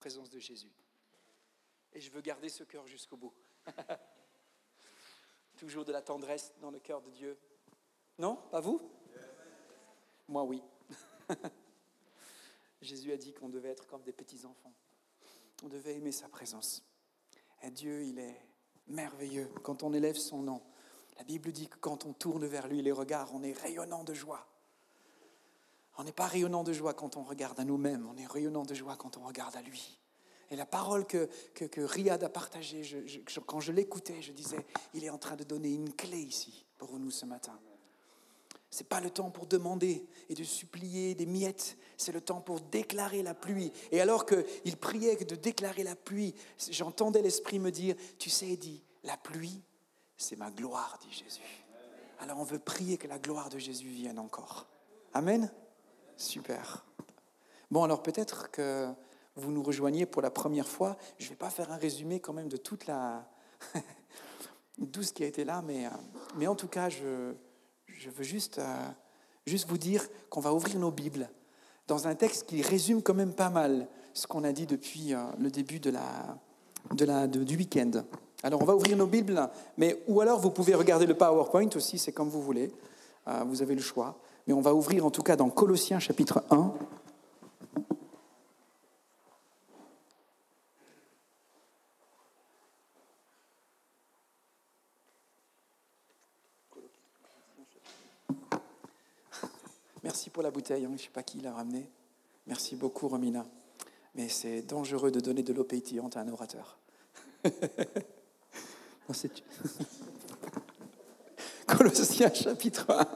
présence de Jésus. Et je veux garder ce cœur jusqu'au bout. Toujours de la tendresse dans le cœur de Dieu. Non Pas vous? Moi, oui. Jésus a dit qu'on devait être comme des petits-enfants. On devait aimer sa présence. Dieu, il est merveilleux quand on élève son nom. La Bible dit que quand on tourne vers lui les regards, on est rayonnant de joie. On n'est pas rayonnant de joie quand on regarde à nous-mêmes, on est rayonnant de joie quand on regarde à lui. Et la parole que, que, Riyad a partagée, quand je l'écoutais, je disais, il est en train de donner une clé ici pour nous ce matin. Ce n'est pas le temps pour demander et de supplier des miettes, c'est le temps pour déclarer la pluie. Et alors qu'il priait de déclarer la pluie, j'entendais l'Esprit me dire, tu sais, dit, la pluie, c'est ma gloire, dit Jésus. Alors on veut prier que la gloire de Jésus vienne encore. Amen Super. Bon, alors peut-être que vous nous rejoignez pour la première fois. Je ne vais pas faire un résumé quand même de toute la... tout ce qui a été là, mais, euh, mais en tout cas, je, je veux juste, euh, juste vous dire qu'on va ouvrir nos Bibles dans un texte qui résume quand même pas mal ce qu'on a dit depuis euh, le début de la, de la, du week-end. Alors on va ouvrir nos Bibles, mais ou alors vous pouvez regarder le PowerPoint aussi, c'est comme vous voulez, vous avez le choix. Mais on va ouvrir en tout cas dans Colossiens chapitre 1. Merci pour la bouteille, hein. je ne sais pas qui l'a ramenée. Merci beaucoup Romina. Mais c'est dangereux de donner de l'eau pétillante à un orateur. Colossiens chapitre 1.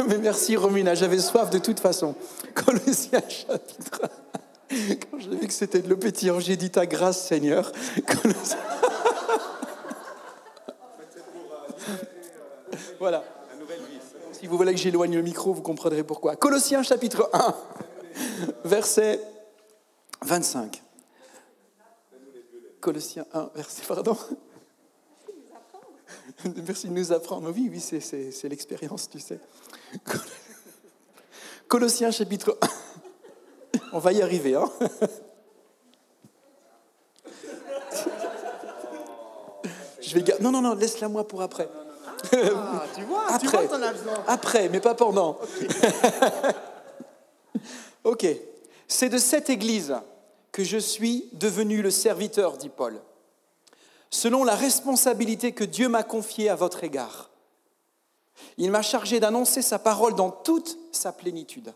Mais merci Romina, j'avais soif de toute façon. Colossiens chapitre 1. Quand j'ai vu que c'était de l'eau pétillante, j'ai dit ta grâce Seigneur. voilà. Si vous voulez que j'éloigne le micro, vous comprendrez pourquoi. Colossiens chapitre 1, verset 25. Colossiens 1, verset, pardon. Merci de nous apprendre. Oui, oui, c'est l'expérience, tu sais. Colossiens chapitre 1. On va y arriver, hein Je vais Non, non, non, laisse-la moi pour après. Ah, tu vois, après, tu vois Après, mais pas pendant. ok. C'est de cette église que je suis devenu le serviteur, dit Paul, selon la responsabilité que Dieu m'a confiée à votre égard. Il m'a chargé d'annoncer sa parole dans toute sa plénitude,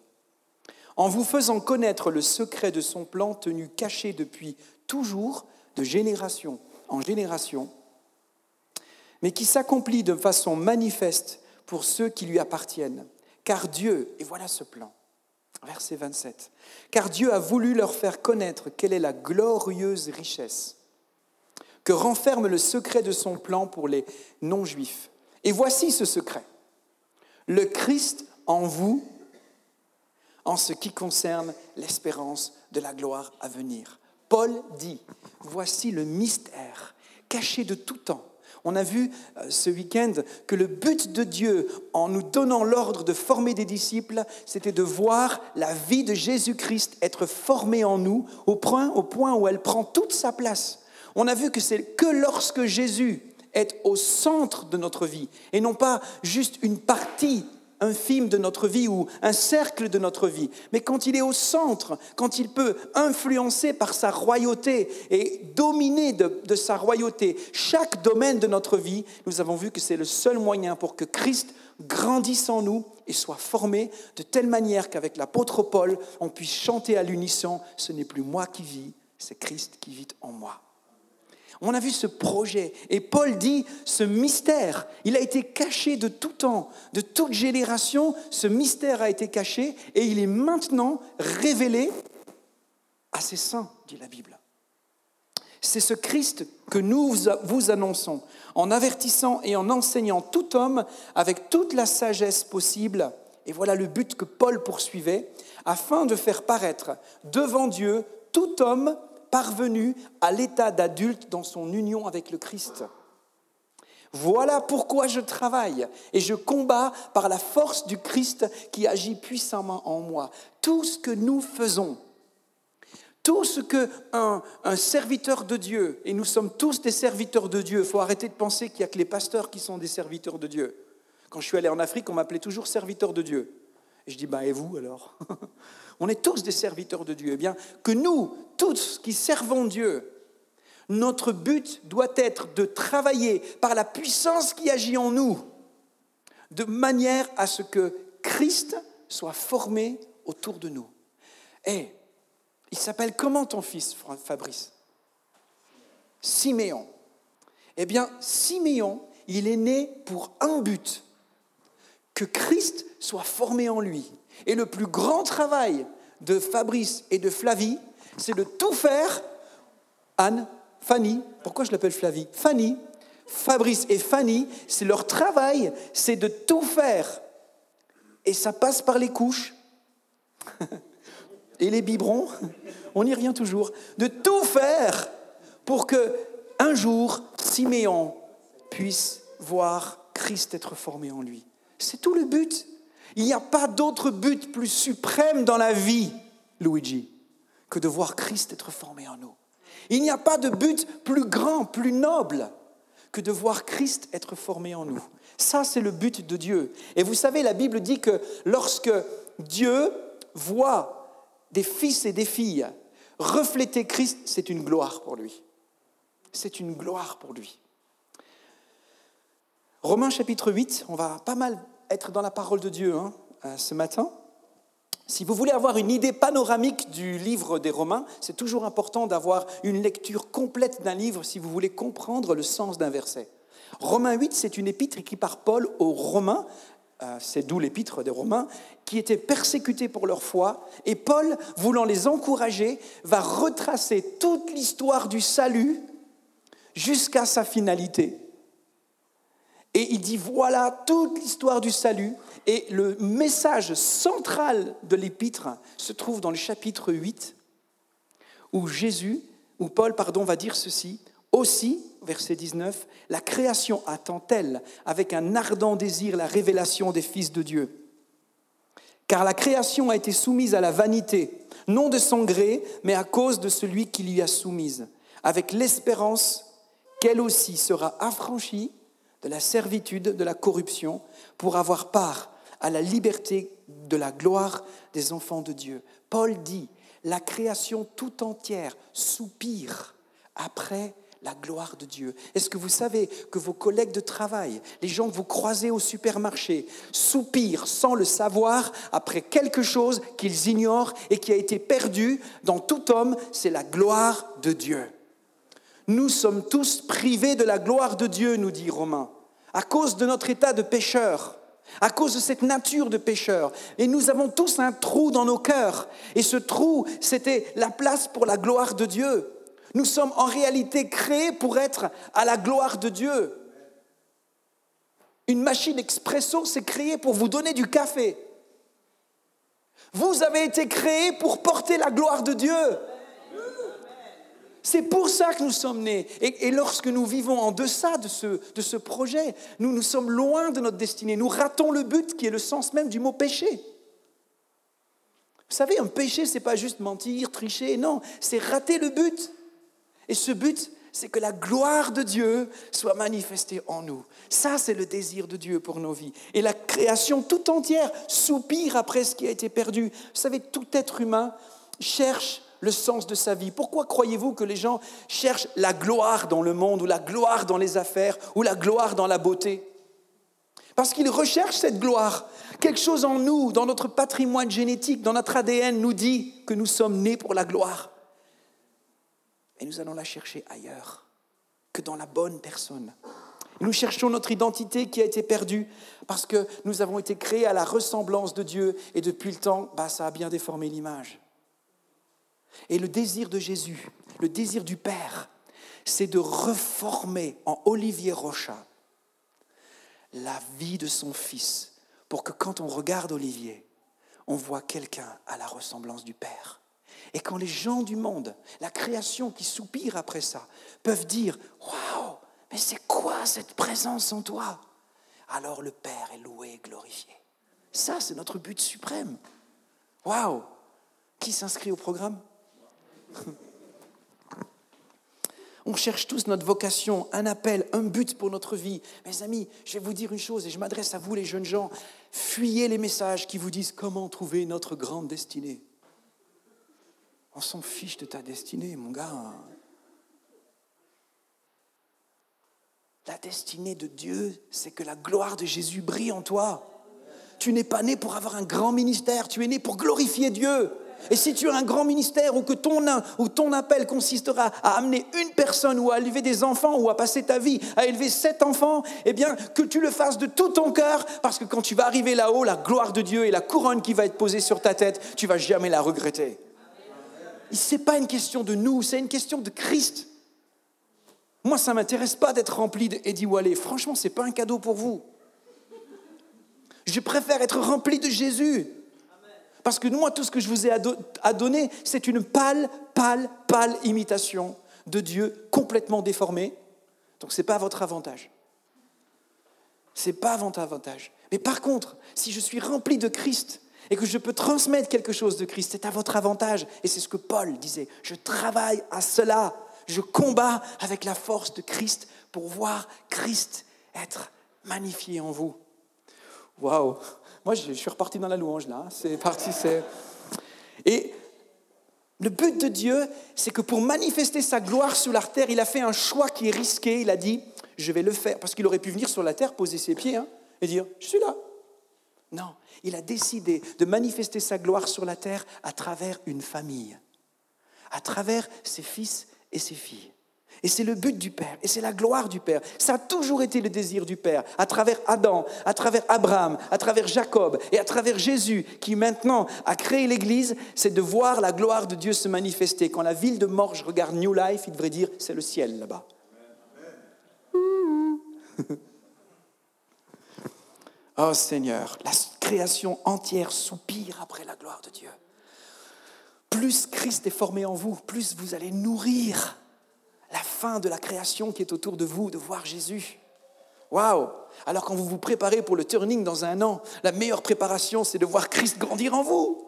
en vous faisant connaître le secret de son plan tenu caché depuis toujours, de génération en génération, mais qui s'accomplit de façon manifeste pour ceux qui lui appartiennent. Car Dieu, et voilà ce plan, verset 27, car Dieu a voulu leur faire connaître quelle est la glorieuse richesse que renferme le secret de son plan pour les non-juifs. Et voici ce secret. Le Christ en vous, en ce qui concerne l'espérance de la gloire à venir. Paul dit, voici le mystère caché de tout temps on a vu euh, ce week-end que le but de Dieu, en nous donnant l'ordre de former des disciples, c'était de voir la vie de Jésus-Christ être formée en nous au point, au point où elle prend toute sa place. On a vu que c'est que lorsque Jésus est au centre de notre vie et non pas juste une partie un film de notre vie ou un cercle de notre vie, mais quand il est au centre, quand il peut influencer par sa royauté et dominer de, de sa royauté chaque domaine de notre vie, nous avons vu que c'est le seul moyen pour que Christ grandisse en nous et soit formé de telle manière qu'avec l'apôtre Paul, on puisse chanter à l'unisson, ce n'est plus moi qui vis, c'est Christ qui vit en moi. On a vu ce projet. Et Paul dit, ce mystère, il a été caché de tout temps, de toute génération. Ce mystère a été caché et il est maintenant révélé à ses saints, dit la Bible. C'est ce Christ que nous vous annonçons, en avertissant et en enseignant tout homme avec toute la sagesse possible. Et voilà le but que Paul poursuivait, afin de faire paraître devant Dieu tout homme parvenu à l'état d'adulte dans son union avec le Christ. Voilà pourquoi je travaille et je combats par la force du Christ qui agit puissamment en moi. Tout ce que nous faisons, tout ce que un, serviteur de Dieu, et nous sommes tous des serviteurs de Dieu, il faut arrêter de penser qu'il n'y a que les pasteurs qui sont des serviteurs de Dieu. Quand je suis allé en Afrique, on m'appelait toujours serviteur de Dieu. Et je dis, bah et vous alors? On est tous des serviteurs de Dieu. Eh bien, que nous, tous qui servons Dieu, notre but doit être de travailler par la puissance qui agit en nous, de manière à ce que Christ soit formé autour de nous. Et il s'appelle comment ton fils, Fabrice? Siméon. Eh bien, Siméon, il est né pour un but, que Christ soit formé en lui. Et le plus grand travail de Fabrice et de Flavie, c'est de tout faire. Anne, Fanny, pourquoi je l'appelle Flavie? Fanny, Fabrice et Fanny, c'est leur travail, c'est de tout faire. Et ça passe par les couches. et les biberons, on y revient toujours, de tout faire pour que un jour Siméon puisse voir Christ être formé en lui. C'est tout le but. Il n'y a pas d'autre but plus suprême dans la vie, Luigi, que de voir Christ être formé en nous. Il n'y a pas de but plus grand, plus noble que de voir Christ être formé en nous. Ça, c'est le but de Dieu. Et vous savez, la Bible dit que lorsque Dieu voit des fils et des filles refléter Christ, c'est une gloire pour lui. C'est une gloire pour lui. Romains chapitre 8, on va pas mal être dans la parole de Dieu hein, euh, ce matin. Si vous voulez avoir une idée panoramique du livre des Romains, c'est toujours important d'avoir une lecture complète d'un livre si vous voulez comprendre le sens d'un verset. Romains 8, c'est une épître écrite par Paul aux Romains euh, c'est d'où l'épître des Romains, qui étaient persécutés pour leur foi. Et Paul, voulant les encourager, va retracer toute l'histoire du salut jusqu'à sa finalité. Et il dit, voilà toute l'histoire du salut. Et le message central de l'épître se trouve dans le chapitre 8, où Jésus, où Paul, pardon, va dire ceci, aussi, verset 19, la création attend-elle avec un ardent désir la révélation des fils de Dieu? Car la création a été soumise à la vanité, non de son gré, mais à cause de celui qui l'y a soumise, avec l'espérance qu'elle aussi sera affranchie de la servitude, de la corruption, pour avoir part à la liberté de la gloire des enfants de Dieu. Paul dit, la création tout entière soupire après la gloire de Dieu. Est-ce que vous savez que vos collègues de travail, les gens que vous croisez au supermarché, soupirent sans le savoir après quelque chose qu'ils ignorent et qui a été perdu dans tout homme, c'est la gloire de Dieu. Nous sommes tous privés de la gloire de Dieu, nous dit Romain, à cause de notre état de pécheur à cause de cette nature de pécheur. Et nous avons tous un trou dans nos cœurs. Et ce trou, c'était la place pour la gloire de Dieu. Nous sommes en réalité créés pour être à la gloire de Dieu. Une machine expresso, c'est créé pour vous donner du café. Vous avez été créés pour porter la gloire de Dieu. C'est pour ça que nous sommes nés. Et, lorsque nous vivons en deçà de ce, ce projet, nous, nous sommes loin de notre destinée. Nous ratons le but qui est le sens même du mot péché. Vous savez, un péché, c'est pas juste mentir, tricher, non, c'est rater le but. Et ce but, c'est que la gloire de Dieu soit manifestée en nous. Ça, c'est le désir de Dieu pour nos vies. Et la création tout entière soupire après ce qui a été perdu. Vous savez, tout être humain cherche le sens de sa vie. Pourquoi croyez-vous que les gens cherchent la gloire dans le monde, ou la gloire dans les affaires, ou la gloire dans la beauté? Parce qu'ils recherchent cette gloire. Quelque chose en nous, dans notre patrimoine génétique, dans notre ADN, nous dit que nous sommes nés pour la gloire. Et nous allons la chercher ailleurs que dans la bonne personne. nous cherchons notre identité qui a été perdue parce que nous avons été créés à la ressemblance de Dieu et depuis le temps, bah, ça a bien déformé l'image. Et le désir de Jésus, le désir du Père, c'est de reformer en Olivier Rocha la vie de son Fils pour que quand on regarde Olivier, on voit quelqu'un à la ressemblance du Père. Et quand les gens du monde, la création qui soupire après ça, peuvent dire Waouh, Mais c'est quoi cette présence en toi? Alors le Père est loué et glorifié. Ça, c'est notre but suprême. Waouh Qui s'inscrit au programme? On cherche tous notre vocation, un appel, un but pour notre vie. Mes amis, je vais vous dire une chose et je m'adresse à vous les jeunes gens. Fuyez les messages qui vous disent comment trouver notre grande destinée. On s'en fiche de ta destinée, mon gars. La destinée de Dieu, c'est que la gloire de Jésus brille en toi. Tu n'es pas né pour avoir un grand ministère, tu es né pour glorifier Dieu. Et si tu as un grand ministère ou que ton, appel consistera à amener une personne ou à élever des enfants ou à passer ta vie à élever sept enfants, eh bien que tu le fasses de tout ton cœur parce que quand tu vas arriver là-haut, la gloire de Dieu et la couronne qui va être posée sur ta tête, tu vas jamais la regretter. Ce n'est pas une question de nous, c'est une question de Christ. Moi, ça ne m'intéresse pas d'être rempli d'Eddie Wallet. Franchement, ce n'est pas un cadeau pour vous. Je préfère être rempli de Jésus. Parce que moi, tout ce que je vous ai à donner, c'est une pâle, pâle, pâle imitation de Dieu complètement déformée. Donc ce n'est pas votre avantage. Ce n'est pas votre avantage. Mais par contre, si je suis rempli de Christ et que je peux transmettre quelque chose de Christ, c'est à votre avantage. Et c'est ce que Paul disait. Je travaille à cela. Je combats avec la force de Christ pour voir Christ être magnifié en vous. Waouh moi, je suis reparti dans la louange là. C'est parti, c'est. Et le but de Dieu, c'est que pour manifester sa gloire sur la terre, il a fait un choix qui est risqué. Il a dit, je vais le faire. Parce qu'il aurait pu venir sur la terre, poser ses pieds hein, et dire, je suis là. Non, il a décidé de manifester sa gloire sur la terre à travers une famille, à travers ses fils et ses filles. Et c'est le but du Père, et c'est la gloire du Père. Ça a toujours été le désir du Père, à travers Adam, à travers Abraham, à travers Jacob et à travers Jésus, qui maintenant a créé l'Église, c'est de voir la gloire de Dieu se manifester. Quand la ville de Morges regarde New Life, il devrait dire, c'est le ciel là-bas. oh Seigneur, la création entière soupire après la gloire de Dieu. Plus Christ est formé en vous, plus vous allez nourrir la fin de la création qui est autour de vous, de voir Jésus. Waouh Alors quand vous vous préparez pour le turning dans un an, la meilleure préparation, c'est de voir Christ grandir en vous.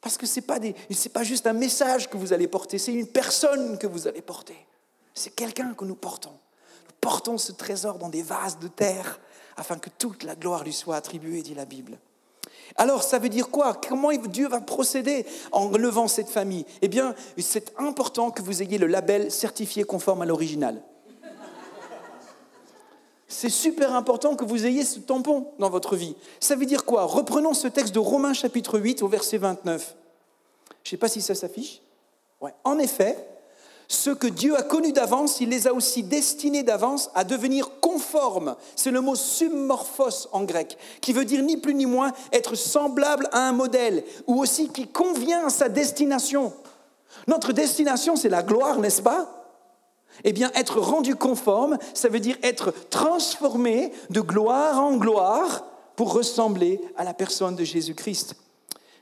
Parce que ce n'est pas, pas juste un message que vous allez porter, c'est une personne que vous allez porter. C'est quelqu'un que nous portons. Nous portons ce trésor dans des vases de terre afin que toute la gloire lui soit attribuée, dit la Bible. Alors, ça veut dire quoi? Comment Dieu va procéder en levant cette famille? Eh bien, c'est important que vous ayez le label certifié conforme à l'original. C'est super important que vous ayez ce tampon dans votre vie. Ça veut dire quoi? Reprenons ce texte de Romains chapitre 8 au verset 29. Je ne sais pas si ça s'affiche. En effet, ceux que Dieu a connus d'avance, il les a aussi destinés d'avance à devenir conformes. C'est le mot summorphos en grec, qui veut dire ni plus ni moins être semblable à un modèle, ou aussi qui convient à sa destination. Notre destination, c'est la gloire, n'est-ce pas? Eh bien, être rendu conforme, ça veut dire être transformé de gloire en gloire pour ressembler à la personne de Jésus-Christ.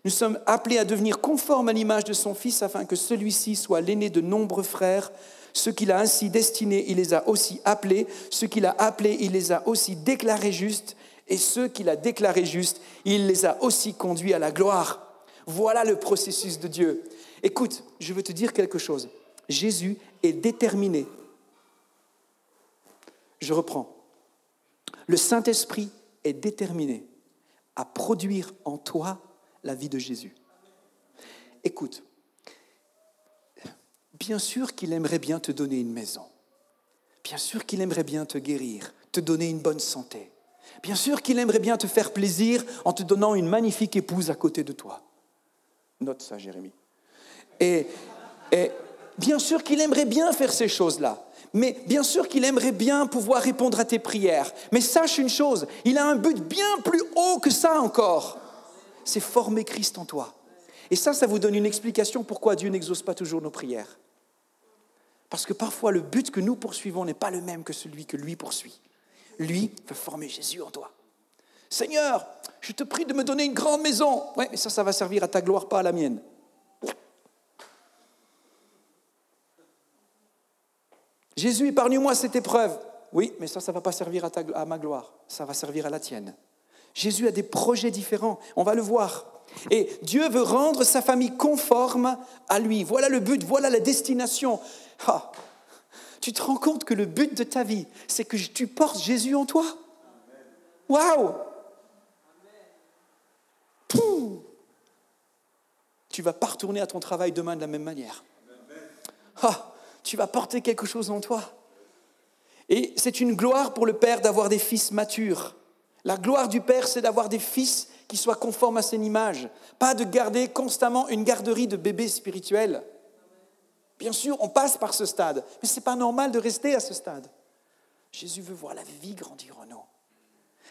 Nous sommes appelés à devenir conformes à l'image de son Fils afin que celui-ci soit l'aîné de nombreux frères. Ceux qu'il a ainsi destinés, il les a aussi appelés. Ceux qu'il a appelés, il les a aussi déclarés justes. Et ceux qu'il a déclarés justes, il les a aussi conduits à la gloire. Voilà le processus de Dieu. Écoute, je veux te dire quelque chose. Jésus est déterminé. Je reprends. Le Saint-Esprit est déterminé à produire en toi la vie de Jésus. Écoute, bien sûr qu'il aimerait bien te donner une maison. Bien sûr qu'il aimerait bien te guérir, te donner une bonne santé. Bien sûr qu'il aimerait bien te faire plaisir en te donnant une magnifique épouse à côté de toi. Note ça, Jérémie. Et, et bien sûr qu'il aimerait bien faire ces choses-là. Mais bien sûr qu'il aimerait bien pouvoir répondre à tes prières. Mais sache une chose, il a un but bien plus haut que ça encore c'est former Christ en toi. Et ça, ça vous donne une explication pourquoi Dieu n'exauce pas toujours nos prières. Parce que parfois, le but que nous poursuivons n'est pas le même que celui que lui poursuit. Lui veut former Jésus en toi. Seigneur, je te prie de me donner une grande maison. Oui, mais ça, ça va servir à ta gloire, pas à la mienne. Jésus, épargne-moi cette épreuve. Oui, mais ça, ça ne va pas servir à, à ma gloire, ça va servir à la tienne. Jésus a des projets différents, on va le voir. Et Dieu veut rendre sa famille conforme à lui. Voilà le but, voilà la destination. Ah, tu te rends compte que le but de ta vie, c'est que tu portes Jésus en toi? Waouh Tu vas pas retourner à ton travail demain de la même manière. Ah, tu vas porter quelque chose en toi. Et c'est une gloire pour le Père d'avoir des fils matures. La gloire du Père, c'est d'avoir des fils qui soient conformes à son image, pas de garder constamment une garderie de bébés spirituels. Bien sûr, on passe par ce stade, mais ce n'est pas normal de rester à ce stade. Jésus veut voir la vie grandir en nous.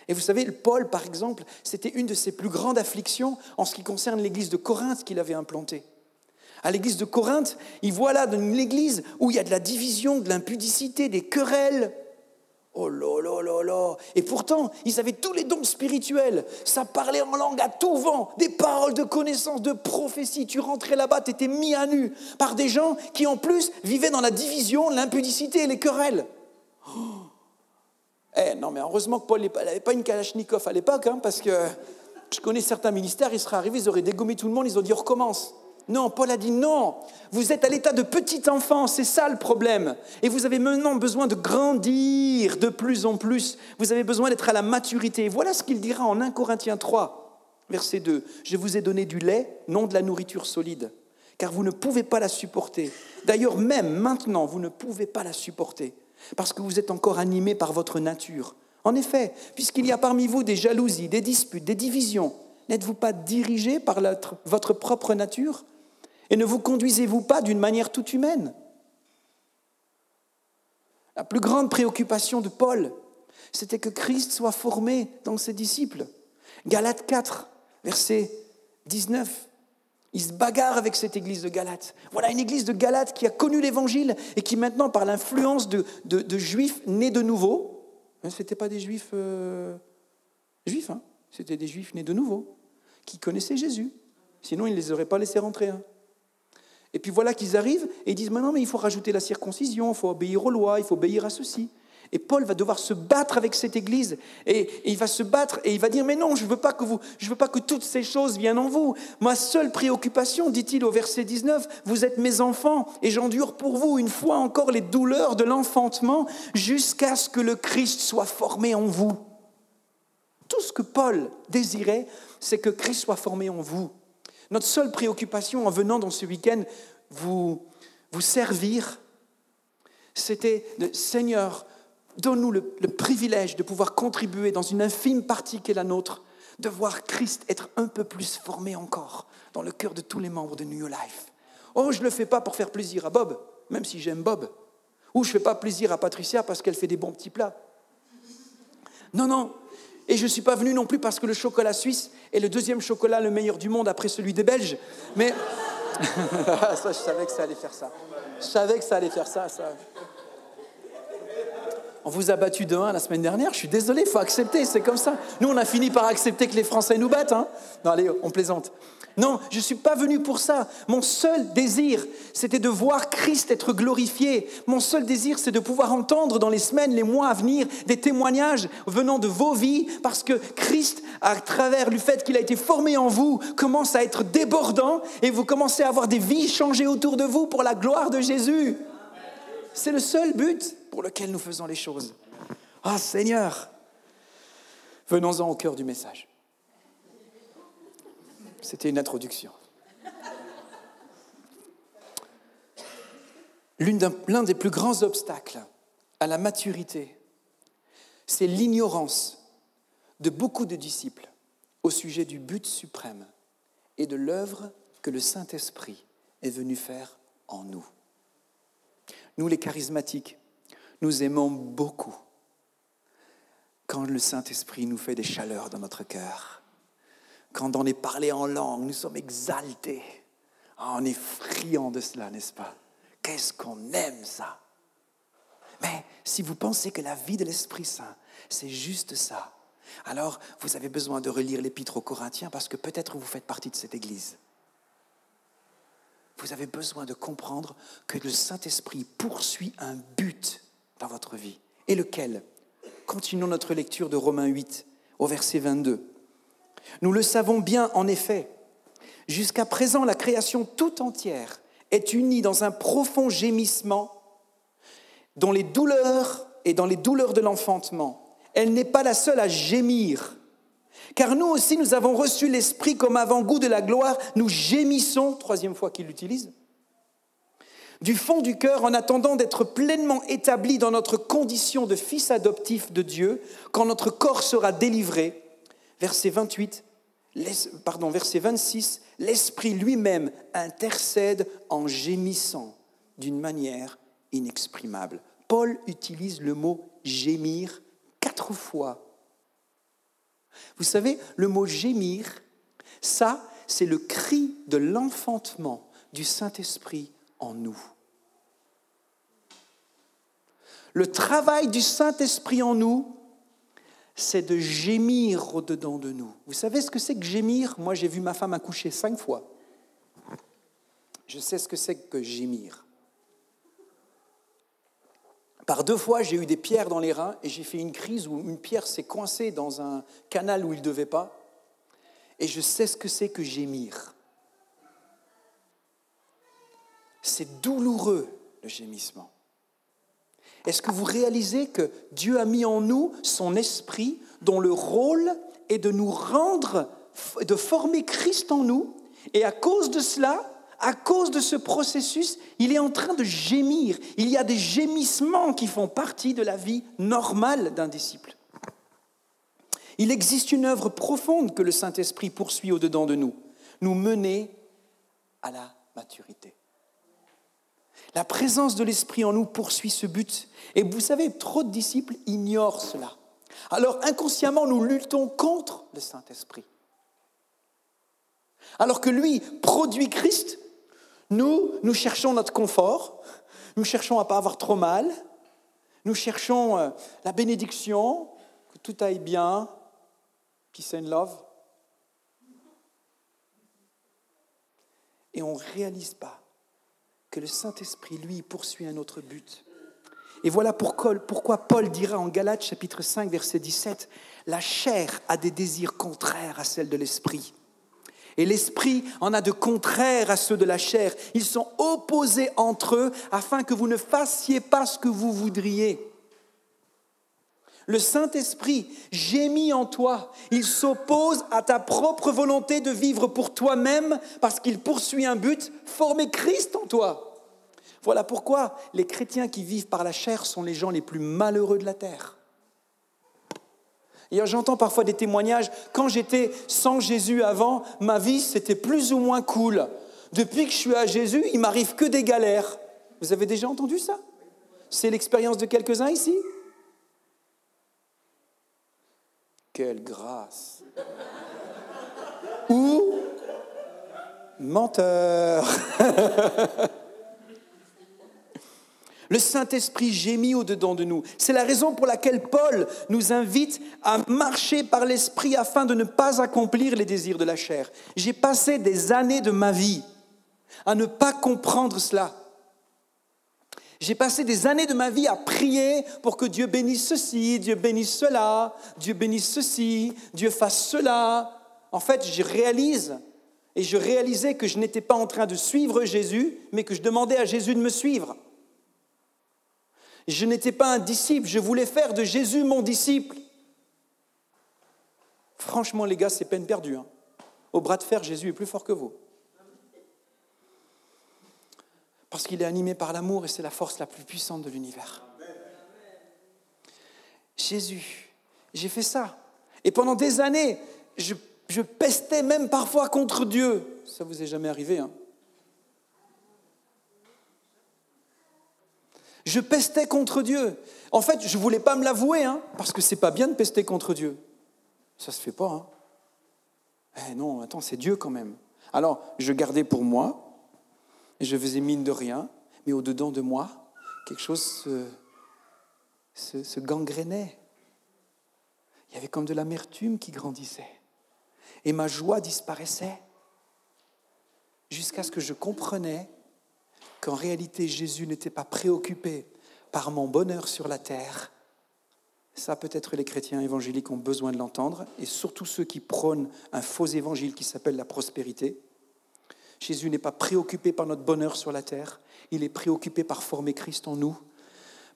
Et vous savez, Paul, par exemple, c'était une de ses plus grandes afflictions en ce qui concerne l'église de Corinthe qu'il avait implantée. À l'église de Corinthe, il voit là une église où il y a de la division, de l'impudicité, des querelles, Oh là là là là Et pourtant, ils avaient tous les dons spirituels. Ça parlait en langue à tout vent, des paroles de connaissance, de prophétie. Tu rentrais là-bas, tu étais mis à nu par des gens qui en plus vivaient dans la division, l'impudicité et les querelles. Oh. Eh non, mais heureusement que Paul n'avait pas une Kalachnikov à l'époque, hein, parce que je connais certains ministères, ils seraient arrivés, ils auraient dégommé tout le monde, ils ont dit recommence. Non, Paul a dit non. Vous êtes à l'état de petit enfant, c'est ça le problème. Et vous avez maintenant besoin de grandir de plus en plus. Vous avez besoin d'être à la maturité. Voilà ce qu'il dira en 1 Corinthiens 3, verset 2. Je vous ai donné du lait, non de la nourriture solide, car vous ne pouvez pas la supporter. D'ailleurs, même maintenant, vous ne pouvez pas la supporter, parce que vous êtes encore animé par votre nature. En effet, puisqu'il y a parmi vous des jalousies, des disputes, des divisions, n'êtes-vous pas dirigé par votre propre nature? Et ne vous conduisez-vous pas d'une manière toute humaine La plus grande préoccupation de Paul, c'était que Christ soit formé dans ses disciples. Galates 4, verset 19. Il se bagarre avec cette église de Galate. Voilà une église de Galate qui a connu l'évangile et qui maintenant, par l'influence de, juifs nés de nouveau, hein, ce n'étaient pas des juifs euh, juifs, hein, c'était des juifs nés de nouveau, qui connaissaient Jésus. Sinon, ils ne les auraient pas laissés rentrer. Hein. Et puis voilà qu'ils arrivent et ils disent maintenant, mais il faut rajouter la circoncision, il faut obéir aux lois, il faut obéir à ceci. Et Paul va devoir se battre avec cette Église et, il va se battre et il va dire mais non je veux pas que vous je veux pas que toutes ces choses viennent en vous. Ma seule préoccupation, dit-il au verset 19, vous êtes mes enfants et j'endure pour vous une fois encore les douleurs de l'enfantement jusqu'à ce que le Christ soit formé en vous. Tout ce que Paul désirait, c'est que Christ soit formé en vous. Notre seule préoccupation en venant dans ce week-end vous, servir, c'était de Seigneur, donne-nous le, privilège de pouvoir contribuer dans une infime partie qui est la nôtre, de voir Christ être un peu plus formé encore dans le cœur de tous les membres de New Life. Oh, je ne le fais pas pour faire plaisir à Bob, même si j'aime Bob. Ou je ne fais pas plaisir à Patricia parce qu'elle fait des bons petits plats. Non, non, et je ne suis pas venu non plus parce que le chocolat suisse est le deuxième chocolat le meilleur du monde après celui des Belges. Mais ça, je savais que ça allait faire ça. Je savais que ça allait faire ça. ça. On vous a battu de 1 la semaine dernière, je suis désolé, il faut accepter, c'est comme ça. Nous, on a fini par accepter que les Français nous battent. Hein non, allez, on plaisante. Non, je ne suis pas venu pour ça. Mon seul désir, c'était de voir Christ être glorifié. Mon seul désir, c'est de pouvoir entendre dans les semaines, les mois à venir, des témoignages venant de vos vies, parce que Christ, à travers le fait qu'il a été formé en vous, commence à être débordant et vous commencez à avoir des vies changées autour de vous pour la gloire de Jésus. C'est le seul but pour lequel nous faisons les choses. Ah Seigneur, venons-en au cœur du message. C'était une introduction. L'un des plus grands obstacles à la maturité, c'est l'ignorance de beaucoup de disciples au sujet du but suprême et de l'œuvre que le Saint-Esprit est venu faire en nous. Nous, les charismatiques, nous aimons beaucoup quand le Saint-Esprit nous fait des chaleurs dans notre cœur quand on est parlé en langue, nous sommes exaltés. Ah, on est friands de cela, n'est-ce pas? Qu'est-ce qu'on aime ça? Mais si vous pensez que la vie de l'Esprit Saint, c'est juste ça, alors vous avez besoin de relire l'épître aux Corinthiens parce que peut-être vous faites partie de cette Église. Vous avez besoin de comprendre que le Saint-Esprit poursuit un but dans votre vie. Et lequel? Continuons notre lecture de Romains 8 au verset 22. Nous le savons bien en effet, jusqu'à présent la création tout entière est unie dans un profond gémissement dont les douleurs et dans les douleurs de l'enfantement. Elle n'est pas la seule à gémir, car nous aussi nous avons reçu l'Esprit comme avant-goût de la gloire, nous gémissons, troisième fois qu'il l'utilise, du fond du cœur en attendant d'être pleinement établis dans notre condition de fils adoptif de Dieu, quand notre corps sera délivré. Verset 28, pardon, verset 26, l'Esprit lui-même intercède en gémissant d'une manière inexprimable. Paul utilise le mot gémir quatre fois. Vous savez, le mot gémir, ça, c'est le cri de l'enfantement du Saint-Esprit en nous. Le travail du Saint-Esprit en nous, c'est de gémir au-dedans de nous. Vous savez ce que c'est que gémir? Moi, j'ai vu ma femme accoucher cinq fois. Je sais ce que c'est que gémir. Par deux fois, j'ai eu des pierres dans les reins et j'ai fait une crise où une pierre s'est coincée dans un canal où il ne devait pas. Et je sais ce que c'est que gémir. C'est douloureux, le gémissement. Est-ce que vous réalisez que Dieu a mis en nous son esprit dont le rôle est de nous rendre, de former Christ en nous? Et à cause de cela, à cause de ce processus, il est en train de gémir. Il y a des gémissements qui font partie de la vie normale d'un disciple. Il existe une œuvre profonde que le Saint-Esprit poursuit au-dedans de nous, nous mener à la maturité. La présence de l'Esprit en nous poursuit ce but. Et vous savez, trop de disciples ignorent cela. Alors inconsciemment, nous luttons contre le Saint-Esprit. Alors que lui produit Christ, nous, nous cherchons notre confort, nous cherchons à ne pas avoir trop mal, nous cherchons euh, la bénédiction, que tout aille bien, peace and love. Et on ne réalise pas que le Saint-Esprit, lui, poursuit un autre but. Et voilà pourquoi Paul dira en Galates chapitre 5 verset 17, la chair a des désirs contraires à celles de l'Esprit. Et l'Esprit en a de contraires à ceux de la chair. Ils sont opposés entre eux afin que vous ne fassiez pas ce que vous voudriez. Le Saint-Esprit gémit en toi. Il s'oppose à ta propre volonté de vivre pour toi-même parce qu'il poursuit un but, former Christ en toi. Voilà pourquoi les chrétiens qui vivent par la chair sont les gens les plus malheureux de la terre. Et j'entends parfois des témoignages, quand j'étais sans Jésus avant, ma vie c'était plus ou moins cool. Depuis que je suis à Jésus, il m'arrive que des galères. Vous avez déjà entendu ça? C'est l'expérience de quelques-uns ici? Quelle grâce Ou menteur Le Saint-Esprit gémit au-dedans de nous. C'est la raison pour laquelle Paul nous invite à marcher par l'Esprit afin de ne pas accomplir les désirs de la chair. J'ai passé des années de ma vie à ne pas comprendre cela. J'ai passé des années de ma vie à prier pour que Dieu bénisse ceci, Dieu bénisse cela, Dieu bénisse ceci, Dieu fasse cela. En fait, je réalise et je réalisais que je n'étais pas en train de suivre Jésus, mais que je demandais à Jésus de me suivre. Je n'étais pas un disciple, je voulais faire de Jésus mon disciple. Franchement, les gars, c'est peine perdue. Hein. Au bras de fer, Jésus est plus fort que vous. Parce qu'il est animé par l'amour et c'est la force la plus puissante de l'univers. Jésus, j'ai fait ça. Et pendant des années, je, pestais même parfois contre Dieu. Ça vous est jamais arrivé, hein Je pestais contre Dieu. En fait, je ne voulais pas me l'avouer, hein, parce que c'est pas bien de pester contre Dieu. Ça se fait pas. Hein. Eh non, attends, c'est Dieu quand même. Alors, je gardais pour moi, je faisais mine de rien, mais au-dedans de moi, quelque chose se, se, se gangrénait. Il y avait comme de l'amertume qui grandissait. Et ma joie disparaissait jusqu'à ce que je comprenais qu'en réalité Jésus n'était pas préoccupé par mon bonheur sur la terre, Ça, peut-être les chrétiens évangéliques ont besoin de l'entendre, et surtout ceux qui prônent un faux évangile qui s'appelle la prospérité. Jésus n'est pas préoccupé par notre bonheur sur la terre, il est préoccupé par former Christ en nous,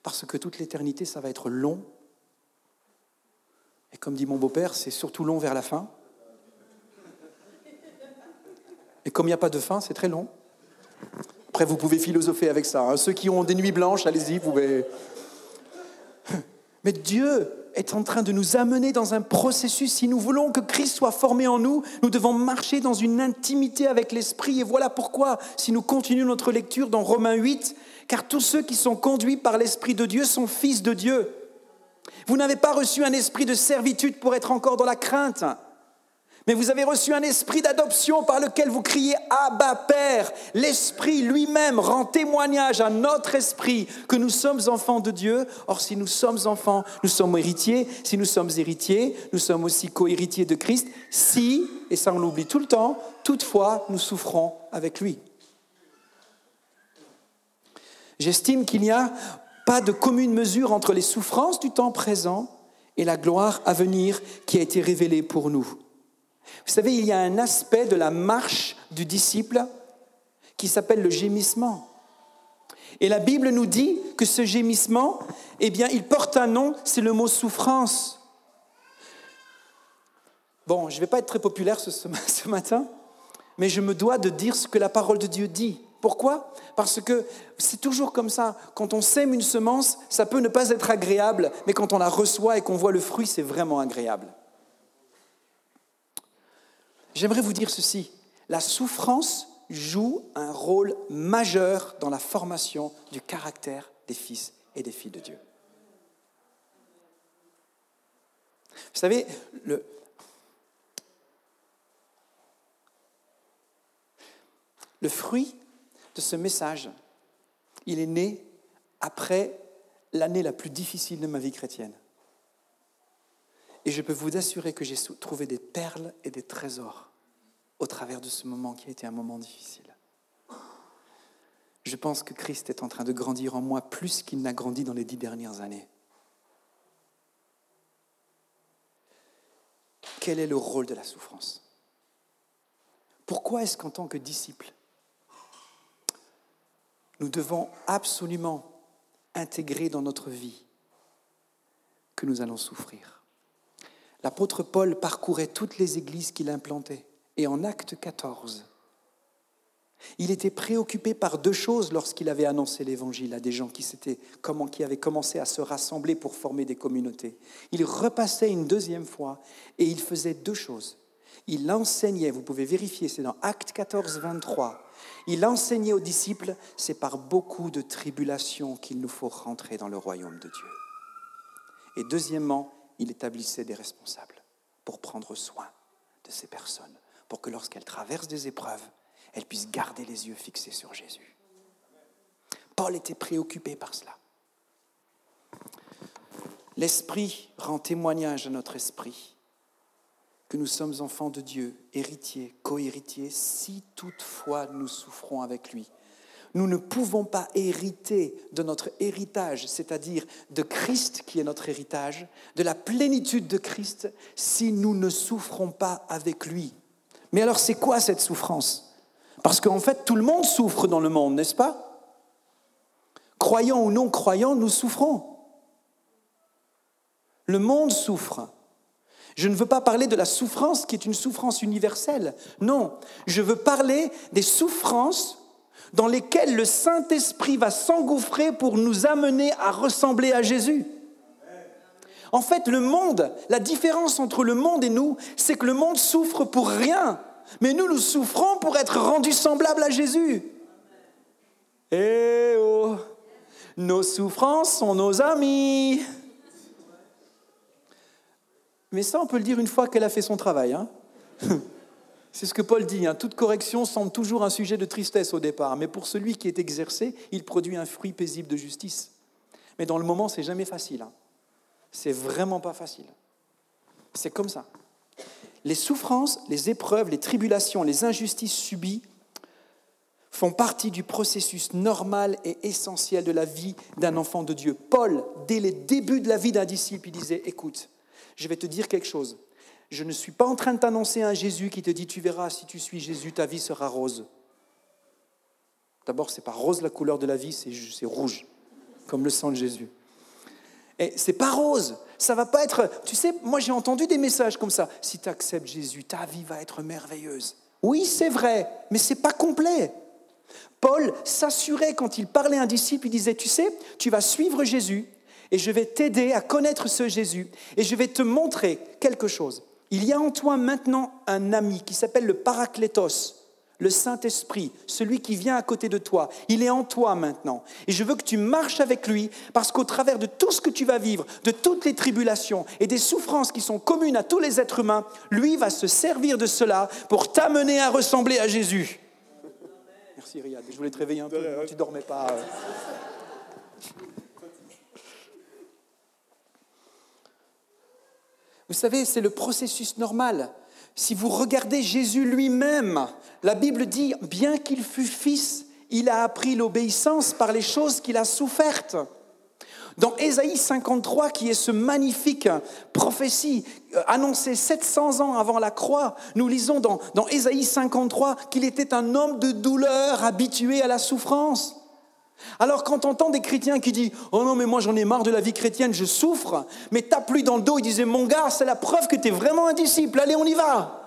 parce que toute l'éternité, ça va être long. Et comme dit mon beau-père, c'est surtout long vers la fin. Et comme il n'y a pas de fin, c'est très long. Après, vous pouvez philosopher avec ça. Hein. Ceux qui ont des nuits blanches, allez-y, vous pouvez. Mais Dieu est en train de nous amener dans un processus. Si nous voulons que Christ soit formé en nous, nous devons marcher dans une intimité avec l'Esprit. Et voilà pourquoi, si nous continuons notre lecture dans Romains 8, car tous ceux qui sont conduits par l'Esprit de Dieu sont fils de Dieu. Vous n'avez pas reçu un esprit de servitude pour être encore dans la crainte. Mais vous avez reçu un esprit d'adoption par lequel vous criez Abba Père. L'esprit lui-même rend témoignage à notre esprit que nous sommes enfants de Dieu. Or, si nous sommes enfants, nous sommes héritiers. Si nous sommes héritiers, nous sommes aussi co-héritiers de Christ. Si, et ça on l'oublie tout le temps, toutefois nous souffrons avec lui. J'estime qu'il n'y a pas de commune mesure entre les souffrances du temps présent et la gloire à venir qui a été révélée pour nous. Vous savez, il y a un aspect de la marche du disciple qui s'appelle le gémissement. Et la Bible nous dit que ce gémissement, eh bien, il porte un nom, c'est le mot souffrance. Bon, je ne vais pas être très populaire ce, ce, matin, mais je me dois de dire ce que la parole de Dieu dit. Pourquoi? Parce que c'est toujours comme ça. Quand on sème une semence, ça peut ne pas être agréable, mais quand on la reçoit et qu'on voit le fruit, c'est vraiment agréable. J'aimerais vous dire ceci. La souffrance joue un rôle majeur dans la formation du caractère des fils et des filles de Dieu. Vous savez, le, fruit de ce message, il est né après l'année la plus difficile de ma vie chrétienne. Et je peux vous assurer que j'ai trouvé des perles et des trésors au travers de ce moment qui a été un moment difficile. Je pense que Christ est en train de grandir en moi plus qu'il n'a grandi dans les dix dernières années. Quel est le rôle de la souffrance? Pourquoi est-ce qu'en tant que disciple, nous devons absolument intégrer dans notre vie que nous allons souffrir? L'apôtre Paul parcourait toutes les églises qu'il implantait. Et en acte 14, il était préoccupé par deux choses lorsqu'il avait annoncé l'évangile à des gens qui, comment, qui avaient commencé à se rassembler pour former des communautés. Il repassait une deuxième fois et il faisait deux choses. Il enseignait, vous pouvez vérifier, c'est dans Acte 14, 23. Il enseignait aux disciples, c'est par beaucoup de tribulations qu'il nous faut rentrer dans le royaume de Dieu. Et deuxièmement, il établissait des responsables pour prendre soin de ces personnes, pour que lorsqu'elles traversent des épreuves, elles puissent garder les yeux fixés sur Jésus. Paul était préoccupé par cela. L'Esprit rend témoignage à notre esprit que nous sommes enfants de Dieu, héritiers, co-héritiers, si toutefois nous souffrons avec lui nous ne pouvons pas hériter de notre héritage, c'est-à-dire de Christ qui est notre héritage, de la plénitude de Christ, si nous ne souffrons pas avec lui. Mais alors c'est quoi cette souffrance? Parce qu'en fait, tout le monde souffre dans le monde, n'est-ce pas? Croyants ou non croyants, nous souffrons. Le monde souffre. Je ne veux pas parler de la souffrance qui est une souffrance universelle. Non, je veux parler des souffrances dans lesquels le Saint-Esprit va s'engouffrer pour nous amener à ressembler à Jésus. En fait, le monde, la différence entre le monde et nous, c'est que le monde souffre pour rien, mais nous, nous souffrons pour être rendus semblables à Jésus. Eh oh, nos souffrances sont nos amis. Mais ça, on peut le dire une fois qu'elle a fait son travail. Hein C'est ce que Paul dit. Hein. Toute correction semble toujours un sujet de tristesse au départ, mais pour celui qui est exercé, il produit un fruit paisible de justice. Mais dans le moment, c'est jamais facile. Hein. C'est vraiment pas facile. C'est comme ça. Les souffrances, les épreuves, les tribulations, les injustices subies font partie du processus normal et essentiel de la vie d'un enfant de Dieu. Paul, dès les débuts de la vie d'un disciple, il disait, écoute, je vais te dire quelque chose. Je ne suis pas en train de t'annoncer un Jésus qui te dit, tu verras, si tu suis Jésus, ta vie sera rose. D'abord, c'est pas rose la couleur de la vie, c'est rouge, comme le sang de Jésus. Et c'est pas rose, ça va pas être. Tu sais, moi j'ai entendu des messages comme ça. Si tu acceptes Jésus, ta vie va être merveilleuse. Oui, c'est vrai, mais c'est pas complet. Paul s'assurait quand il parlait à un disciple, il disait, tu sais, tu vas suivre Jésus et je vais t'aider à connaître ce Jésus et je vais te montrer quelque chose. Il y a en toi maintenant un ami qui s'appelle le Paraclétos, le Saint-Esprit, celui qui vient à côté de toi. Il est en toi maintenant. Et je veux que tu marches avec lui parce qu'au travers de tout ce que tu vas vivre, de toutes les tribulations et des souffrances qui sont communes à tous les êtres humains, lui va se servir de cela pour t'amener à ressembler à Jésus. Merci Riyad, je voulais te réveiller un peu, tu dormais pas. Euh. Vous savez, c'est le processus normal. Si vous regardez Jésus lui-même, la Bible dit, bien qu'il fût fils, il a appris l'obéissance par les choses qu'il a souffertes. Dans Ésaïe 53, qui est ce magnifique prophétie euh, annoncée 700 ans avant la croix, nous lisons dans, dans Ésaïe 53 qu'il était un homme de douleur habitué à la souffrance. Alors quand on entend des chrétiens qui disent Oh non, mais moi j'en ai marre de la vie chrétienne, je souffre, mais tape lui dans le dos, il disait Mon gars, c'est la preuve que tu es vraiment un disciple, allez, on y va.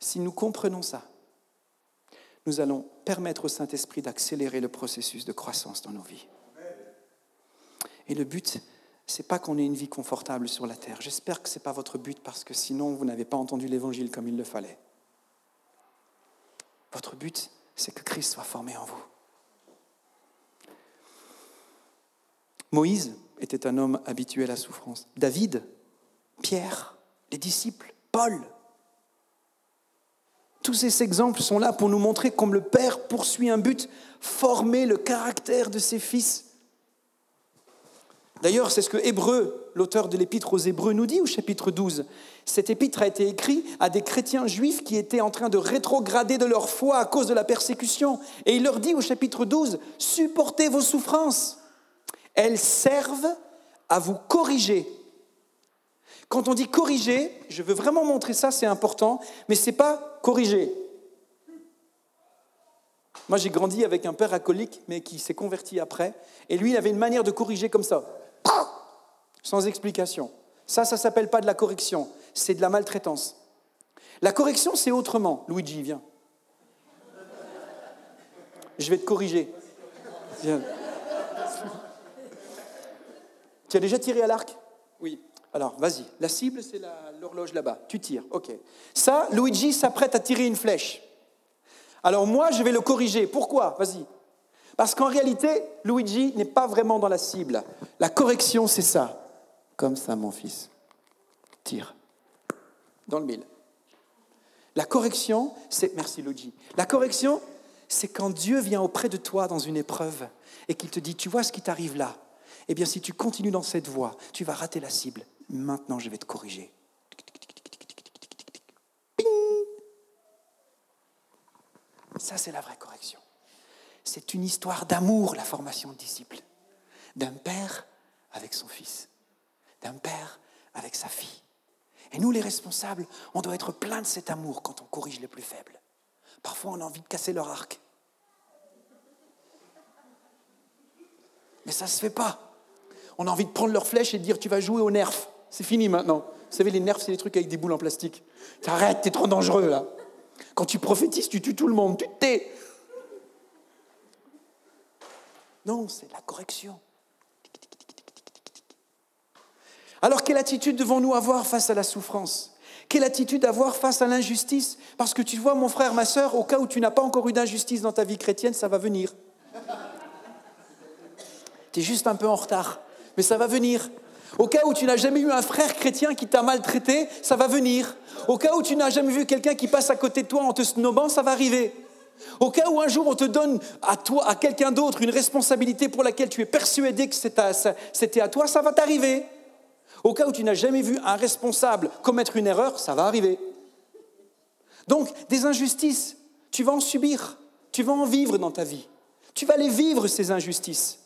Si nous comprenons ça, nous allons permettre au Saint-Esprit d'accélérer le processus de croissance dans nos vies. Et le but, c'est pas qu'on ait une vie confortable sur la terre. J'espère que ce n'est pas votre but parce que sinon vous n'avez pas entendu l'évangile comme il le fallait. Votre but, c'est que Christ soit formé en vous. Moïse était un homme habitué à la souffrance. David, Pierre, les disciples, Paul, tous ces exemples sont là pour nous montrer comme le Père poursuit un but, former le caractère de ses fils. D'ailleurs, c'est ce que Hébreu, l'auteur de l'épître aux Hébreux, nous dit au chapitre 12. Cet épître a été écrit à des chrétiens juifs qui étaient en train de rétrograder de leur foi à cause de la persécution. Et il leur dit au chapitre 12, supportez vos souffrances. Elles servent à vous corriger quand on dit corriger, je veux vraiment montrer ça, c'est important, mais ce n'est pas corriger. Moi, j'ai grandi avec un père alcoolique, mais qui s'est converti après, et lui, il avait une manière de corriger comme ça, sans explication. Ça, ça ne s'appelle pas de la correction, c'est de la maltraitance. La correction, c'est autrement. Luigi, viens. Je vais te corriger. Viens. Tu as déjà tiré à l'arc? Oui. Alors, vas-y. La cible, c'est l'horloge là-bas. Tu tires. OK. Ça, Luigi s'apprête à tirer une flèche. Alors, moi, je vais le corriger. Pourquoi? Vas-y. Parce qu'en réalité, Luigi n'est pas vraiment dans la cible. La correction, c'est ça. Comme ça, mon fils. Tire. Dans le mille. La correction, c'est. Merci, Luigi. La correction, c'est quand Dieu vient auprès de toi dans une épreuve et qu'il te dit Tu vois ce qui t'arrive là Eh bien, si tu continues dans cette voie, tu vas rater la cible maintenant je vais te corriger. Ça, c'est la vraie correction. C'est une histoire d'amour, la formation de disciples. D'un père avec son fils. D'un père avec sa fille. Et nous, les responsables, on doit être plein de cet amour quand on corrige les plus faibles. Parfois, on a envie de casser leur arc. Mais ça ne se fait pas. On a envie de prendre leur flèche et de dire tu vas jouer au nerf. C'est fini maintenant. Vous savez, les nerfs, c'est des trucs avec des boules en plastique. Arrête, t'es trop dangereux là. Quand tu prophétises, tu tues tout le monde, tu te tais. Non, c'est la correction. Alors, quelle attitude devons-nous avoir face à la souffrance? Quelle attitude avoir face à l'injustice? Parce que tu vois, mon frère, ma soeur, au cas où tu n'as pas encore eu d'injustice dans ta vie chrétienne, ça va venir. Tu es juste un peu en retard, mais ça va venir. Au cas où tu n'as jamais eu un frère chrétien qui t'a maltraité, ça va venir. Au cas où tu n'as jamais vu quelqu'un qui passe à côté de toi en te snobant, ça va arriver. Au cas où un jour on te donne à toi, à quelqu'un d'autre, une responsabilité pour laquelle tu es persuadé que c'était à toi, ça va t'arriver. Au cas où tu n'as jamais vu un responsable commettre une erreur, ça va arriver. Donc, des injustices, tu vas en subir, tu vas en vivre dans ta vie. Tu vas les vivre, ces injustices.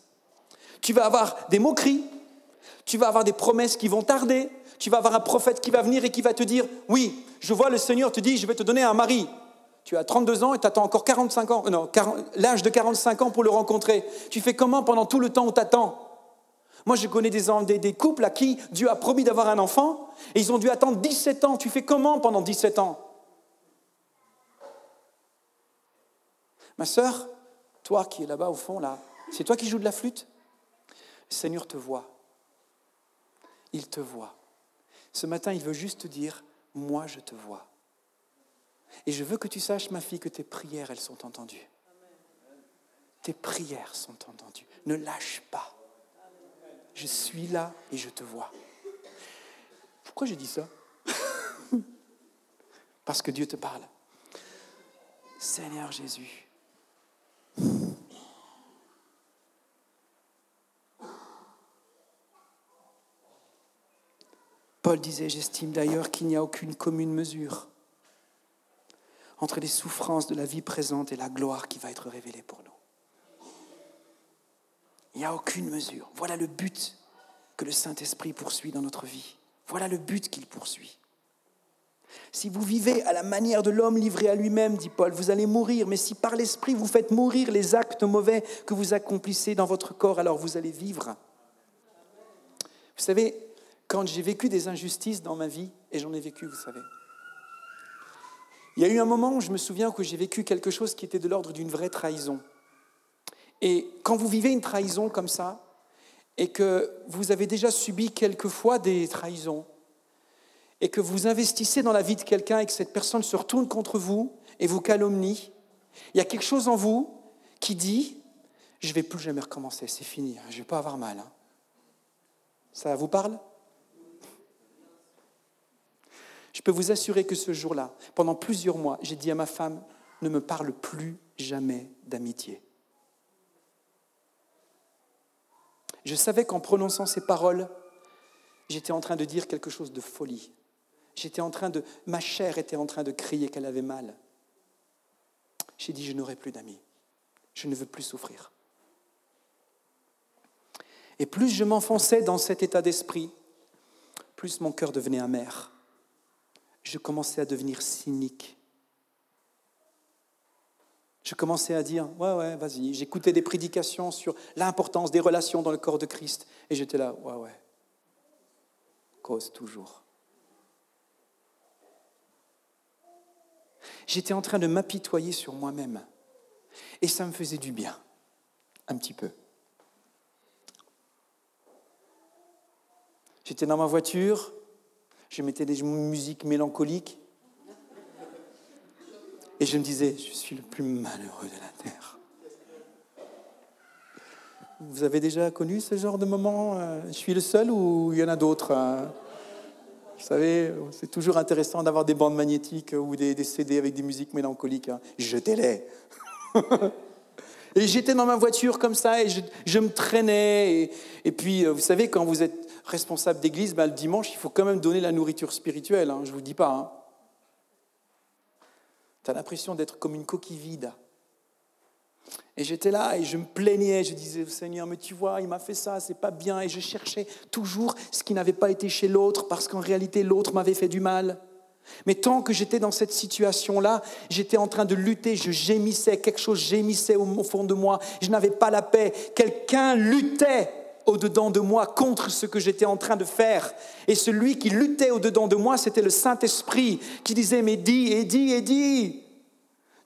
Tu vas avoir des moqueries, tu vas avoir des promesses qui vont tarder, tu vas avoir un prophète qui va venir et qui va te dire, oui, je vois le Seigneur te dit, je vais te donner un mari. Tu as 32 ans et tu attends encore 45 ans, non, l'âge de 45 ans pour le rencontrer. Tu fais comment pendant tout le temps où tu attends Moi, je connais des, couples à qui Dieu a promis d'avoir un enfant et ils ont dû attendre 17 ans. Tu fais comment pendant 17 ans? Ma sœur, toi qui es là-bas au fond, là, c'est toi qui joues de la flûte? Le Seigneur te voit. Il te voit. Ce matin, il veut juste te dire, moi je te vois. Et je veux que tu saches, ma fille, que tes prières, elles sont entendues. Tes prières sont entendues. Ne lâche pas. Je suis là et je te vois. Pourquoi j'ai dit ça? Parce que Dieu te parle. Seigneur Jésus, Paul disait, j'estime d'ailleurs qu'il n'y a aucune commune mesure entre les souffrances de la vie présente et la gloire qui va être révélée pour nous. Il n'y a aucune mesure. Voilà le but que le Saint-Esprit poursuit dans notre vie. Voilà le but qu'il poursuit. Si vous vivez à la manière de l'homme livré à lui-même, dit Paul, vous allez mourir, mais si par l'Esprit vous faites mourir les actes mauvais que vous accomplissez dans votre corps, alors vous allez vivre. Vous savez, quand j'ai vécu des injustices dans ma vie, et j'en ai vécu, vous savez, il y a eu un moment où je me souviens que j'ai vécu quelque chose qui était de l'ordre d'une vraie trahison. Et quand vous vivez une trahison comme ça, et que vous avez déjà subi quelquefois des trahisons, et que vous investissez dans la vie de quelqu'un et que cette personne se retourne contre vous et vous calomnie, il y a quelque chose en vous qui dit, je ne vais plus jamais recommencer, c'est fini, hein, je ne vais pas avoir mal. Hein. Ça vous parle? Je peux vous assurer que ce jour-là, pendant plusieurs mois, j'ai dit à ma femme, ne me parle plus jamais d'amitié. Je savais qu'en prononçant ces paroles, j'étais en train de dire quelque chose de folie. J'étais en train de, ma chair était en train de crier qu'elle avait mal. J'ai dit, je n'aurai plus d'amis. Je ne veux plus souffrir. Et plus je m'enfonçais dans cet état d'esprit, plus mon cœur devenait amer. Je commençais à devenir cynique. Je commençais à dire, ouais, ouais, vas-y. J'écoutais des prédications sur l'importance des relations dans le corps de Christ. Et j'étais là, ouais, ouais. Cause toujours. J'étais en train de m'apitoyer sur moi-même. Et ça me faisait du bien, un petit peu. J'étais dans ma voiture, je mettais des musiques mélancoliques, et je me disais, je suis le plus malheureux de la terre. Vous avez déjà connu ce genre de moment euh, Je suis le seul ou il y en a d'autres hein vous savez, c'est toujours intéressant d'avoir des bandes magnétiques ou des, CD avec des musiques mélancoliques. Hein. Jetez-les. et j'étais dans ma voiture comme ça et je, me traînais. Et, puis, euh, vous savez, quand vous êtes responsable d'église, ben, le dimanche, il faut quand même donner la nourriture spirituelle. Hein, je ne vous dis pas. Hein. Tu as l'impression d'être comme une coquille vide. Et j'étais là et je me plaignais, je disais, Seigneur, mais tu vois, il m'a fait ça, c'est pas bien. Et je cherchais toujours ce qui n'avait pas été chez l'autre, parce qu'en réalité, l'autre m'avait fait du mal. Mais tant que j'étais dans cette situation-là, j'étais en train de lutter, je gémissais, quelque chose gémissait au fond de moi, je n'avais pas la paix. Quelqu'un luttait au-dedans de moi contre ce que j'étais en train de faire. Et celui qui luttait au-dedans de moi, c'était le Saint-Esprit qui disait, mais dis, et dis, dis,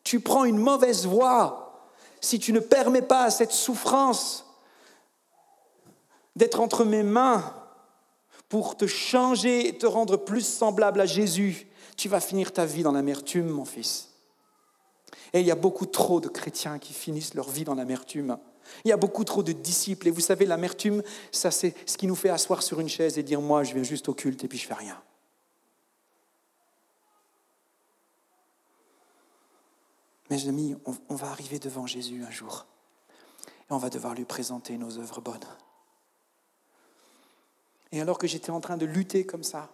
tu prends une mauvaise voie si tu ne permets pas à cette souffrance d'être entre mes mains pour te changer et te rendre plus semblable à Jésus, tu vas finir ta vie dans l'amertume, mon fils. Et il y a beaucoup trop de chrétiens qui finissent leur vie dans l'amertume. Il y a beaucoup trop de disciples. Et vous savez, l'amertume, ça c'est ce qui nous fait asseoir sur une chaise et dire, moi, je viens juste au culte et puis je fais rien. Mes amis, on, va arriver devant Jésus un jour et on va devoir lui présenter nos œuvres bonnes. Et alors que j'étais en train de lutter comme ça,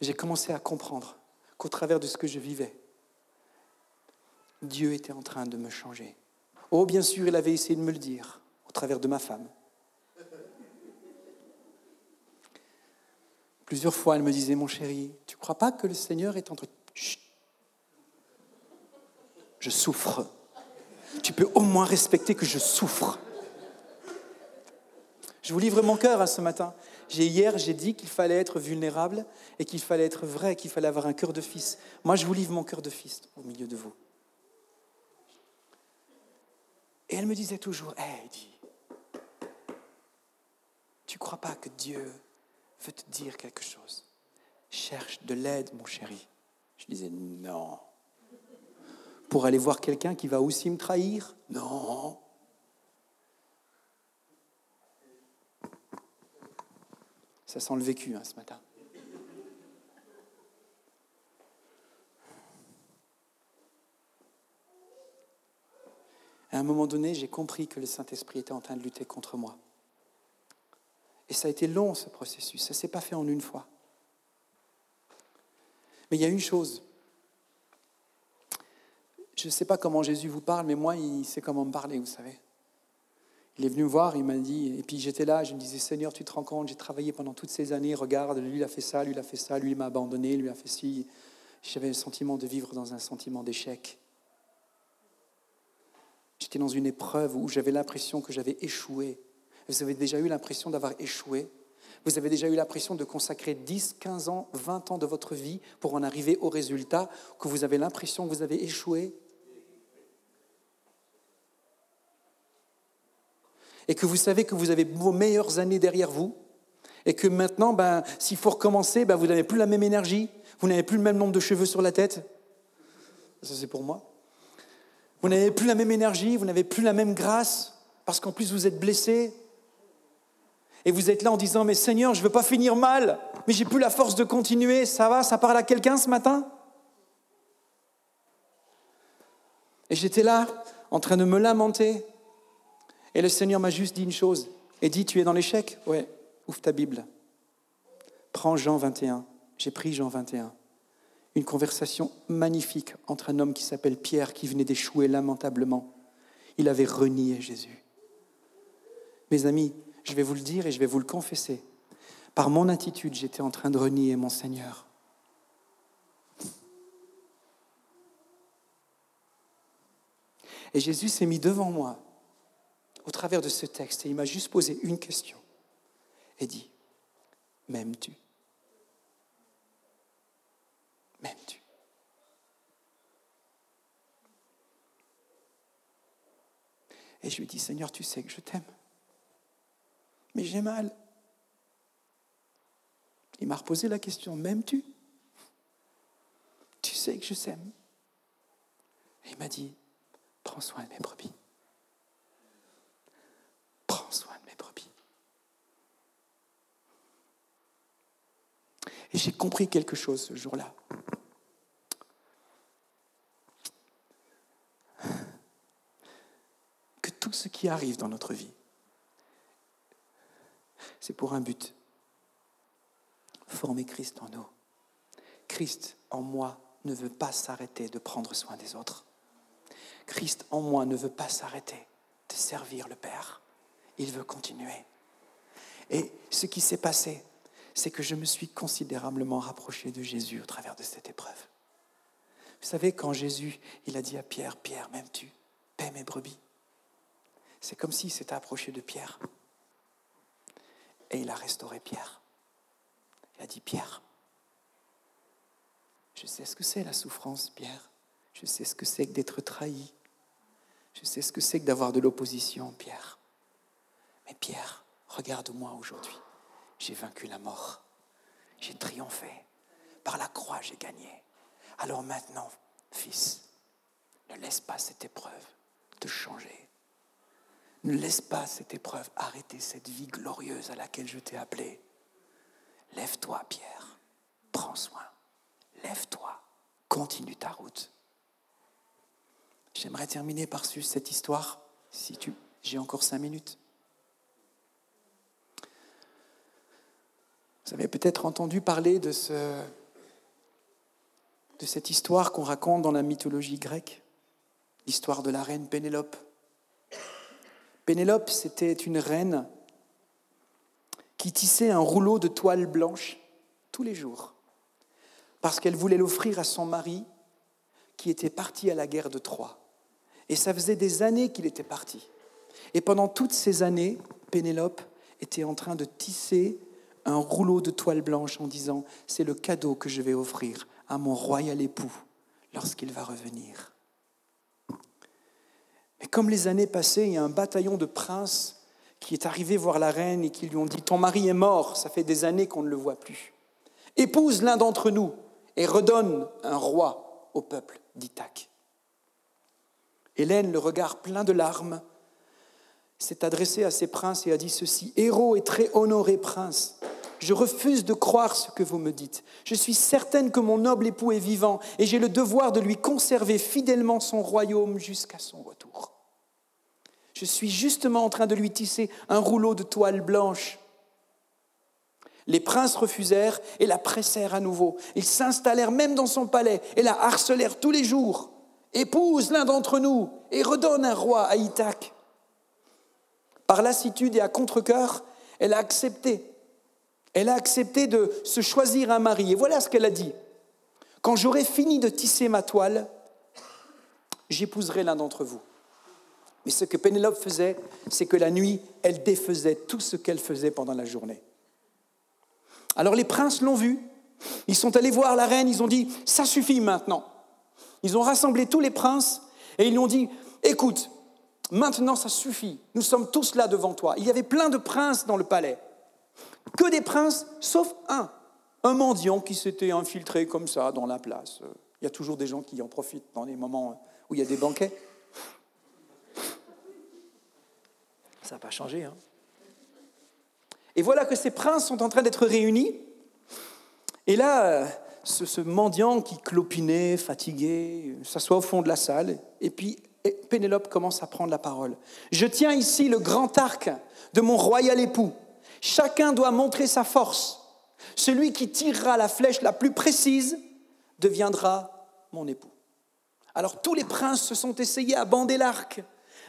j'ai commencé à comprendre qu'au travers de ce que je vivais, Dieu était en train de me changer. Oh, bien sûr, il avait essayé de me le dire au travers de ma femme. Plusieurs fois, elle me disait, mon chéri, tu ne crois pas que le Seigneur est entre... Chut. Je souffre. Tu peux au moins respecter que je souffre. Je vous livre mon cœur à hein, ce matin. Hier, j'ai dit qu'il fallait être vulnérable et qu'il fallait être vrai, qu'il fallait avoir un cœur de fils. Moi, je vous livre mon cœur de fils au milieu de vous. Et elle me disait toujours, hey, tu crois pas que Dieu veut te dire quelque chose? Cherche de l'aide, mon chéri. Je disais, non. Pour aller voir quelqu'un qui va aussi me trahir? Non. Ça sent le vécu hein, ce matin. À un moment donné, j'ai compris que le Saint-Esprit était en train de lutter contre moi. Et ça a été long, ce processus. Ça ne s'est pas fait en une fois. Mais il y a une chose. Je ne sais pas comment Jésus vous parle, mais moi, il sait comment me parler, vous savez. Il est venu me voir, il m'a dit, et puis j'étais là, je me disais, Seigneur, tu te rends compte, j'ai travaillé pendant toutes ces années, regarde, lui il a fait ça, lui il a fait ça, lui il m'a abandonné, lui il a fait ci. J'avais le sentiment de vivre dans un sentiment d'échec. Dans une épreuve où j'avais l'impression que j'avais échoué. Vous avez déjà eu l'impression d'avoir échoué Vous avez déjà eu l'impression de consacrer 10, 15 ans, 20 ans de votre vie pour en arriver au résultat que vous avez l'impression que vous avez échoué et que vous savez que vous avez vos meilleures années derrière vous, et que maintenant, ben, s'il faut recommencer, ben, vous n'avez plus la même énergie, vous n'avez plus le même nombre de cheveux sur la tête. Ça, c'est pour moi. Vous n'avez plus la même énergie, vous n'avez plus la même grâce, parce qu'en plus, vous êtes blessé. Et vous êtes là en disant, mais Seigneur, je ne veux pas finir mal, mais j'ai plus la force de continuer. Ça va, ça parle à quelqu'un ce matin? Et j'étais là, en train de me lamenter, et le Seigneur m'a juste dit une chose. Et dit, tu es dans l'échec? Ouais, ouvre ta Bible. Prends Jean 21. J'ai pris Jean 21. Une conversation magnifique entre un homme qui s'appelle Pierre, qui venait d'échouer lamentablement. Il avait renié Jésus. Mes amis, je vais vous le dire et je vais vous le confesser. Par mon attitude, j'étais en train de renier mon Seigneur. Et Jésus s'est mis devant moi au travers de ce texte et il m'a juste posé une question et dit, m'aimes-tu? M'aimes-tu Et je lui dit, Seigneur, tu sais que je t'aime, mais j'ai mal. Il m'a reposé la question, m'aimes-tu? Tu sais que je t'aime. Et il m'a dit, prends soin de mes brebis. Et j'ai compris quelque chose ce jour-là. Que tout ce qui arrive dans notre vie, c'est pour un but. Former Christ en nous. Christ en moi ne veut pas s'arrêter de prendre soin des autres. Christ en moi ne veut pas s'arrêter de servir le Père. Il veut continuer. Et ce qui s'est passé, c'est que je me suis considérablement rapproché de Jésus au travers de cette épreuve. Vous savez, quand Jésus, il a dit à Pierre, Pierre, m'aimes-tu? Paie mes brebis. C'est comme s'il s'était approché de Pierre. Et il a restauré Pierre. Il a dit, Pierre, je sais ce que c'est la souffrance, Pierre. Je sais ce que c'est que d'être trahi. Je sais ce que c'est que d'avoir de l'opposition, Pierre. Mais Pierre, regarde-moi aujourd'hui j'ai vaincu la mort. J'ai triomphé. Par la croix, j'ai gagné. Alors maintenant, fils, ne laisse pas cette épreuve te changer. Ne laisse pas cette épreuve arrêter cette vie glorieuse à laquelle je t'ai appelé. Lève-toi, Pierre. Prends soin. Lève-toi. Continue ta route. J'aimerais terminer par cette histoire, si tu... J'ai encore cinq minutes. Vous avez peut-être entendu parler de, de cette histoire qu'on raconte dans la mythologie grecque, l'histoire de la reine Pénélope. Pénélope, c'était une reine qui tissait un rouleau de toile blanche tous les jours, parce qu'elle voulait l'offrir à son mari qui était parti à la guerre de Troie. Et ça faisait des années qu'il était parti. Et pendant toutes ces années, Pénélope était en train de tisser un rouleau de toile blanche en disant, c'est le cadeau que je vais offrir à mon royal époux lorsqu'il va revenir. Mais comme les années passaient, il y a un bataillon de princes qui est arrivé voir la reine et qui lui ont dit, ton mari est mort, ça fait des années qu'on ne le voit plus. Épouse l'un d'entre nous et redonne un roi au peuple d'Ithaque. Hélène, le regard plein de larmes, s'est adressée à ces princes et a dit ceci, Héros et très honoré prince, je refuse de croire ce que vous me dites. Je suis certaine que mon noble époux est vivant et j'ai le devoir de lui conserver fidèlement son royaume jusqu'à son retour. Je suis justement en train de lui tisser un rouleau de toile blanche. Les princes refusèrent et la pressèrent à nouveau. Ils s'installèrent même dans son palais et la harcelèrent tous les jours. Épouse l'un d'entre nous et redonne un roi à Ithaque. Par lassitude et à contre-coeur, elle a accepté. Elle a accepté de se choisir un mari. Et voilà ce qu'elle a dit. Quand j'aurai fini de tisser ma toile, j'épouserai l'un d'entre vous. Mais ce que Pénélope faisait, c'est que la nuit, elle défaisait tout ce qu'elle faisait pendant la journée. Alors les princes l'ont vu, ils sont allés voir la reine, ils ont dit, ça suffit maintenant. Ils ont rassemblé tous les princes et ils lui ont dit, écoute, maintenant ça suffit, nous sommes tous là devant toi. Il y avait plein de princes dans le palais, que des princes, sauf un, un mendiant qui s'était infiltré comme ça dans la place. Il y a toujours des gens qui en profitent dans les moments où il y a des banquets. Ça n'a pas changé. Hein et voilà que ces princes sont en train d'être réunis. Et là, ce, ce, mendiant qui clopinait, fatigué, s'assoit au fond de la salle. Et puis Pénélope commence à prendre la parole. Je tiens ici le grand arc de mon royal époux. Chacun doit montrer sa force. Celui qui tirera la flèche la plus précise deviendra mon époux. Alors tous les princes se sont essayés à bander l'arc,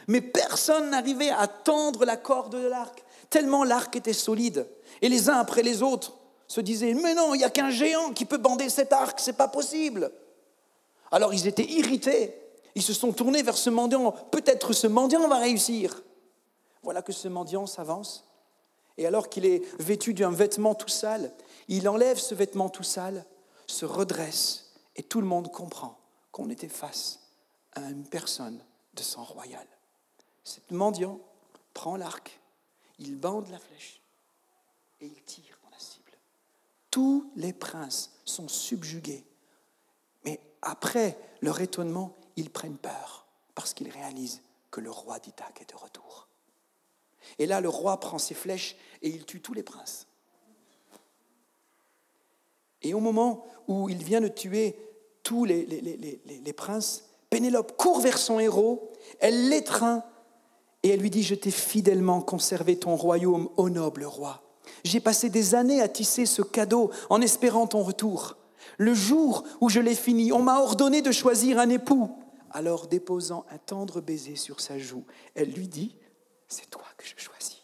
mais personne n'arrivait à tendre la corde de l'arc, tellement l'arc était solide. Et les uns après les autres se disaient, mais non, il n'y a qu'un géant qui peut bander cet arc, c'est pas possible. Alors ils étaient irrités, ils se sont tournés vers ce mendiant, peut-être ce mendiant va réussir. Voilà que ce mendiant s'avance, et alors qu'il est vêtu d'un vêtement tout sale, il enlève ce vêtement tout sale, se redresse, et tout le monde comprend qu'on était face à une personne de sang royal. Ce mendiant prend l'arc, il bande la flèche et il tire dans la cible. Tous les princes sont subjugués. Mais après leur étonnement, ils prennent peur parce qu'ils réalisent que le roi d'Ithaque est de retour. Et là, le roi prend ses flèches et il tue tous les princes. Et au moment où il vient de tuer tous les, les, les, les princes, Pénélope court vers son héros, elle l'étreint et elle lui dit, je t'ai fidèlement conservé ton royaume, ô noble roi. J'ai passé des années à tisser ce cadeau en espérant ton retour. Le jour où je l'ai fini, on m'a ordonné de choisir un époux. Alors, déposant un tendre baiser sur sa joue, elle lui dit, c'est toi que je choisis.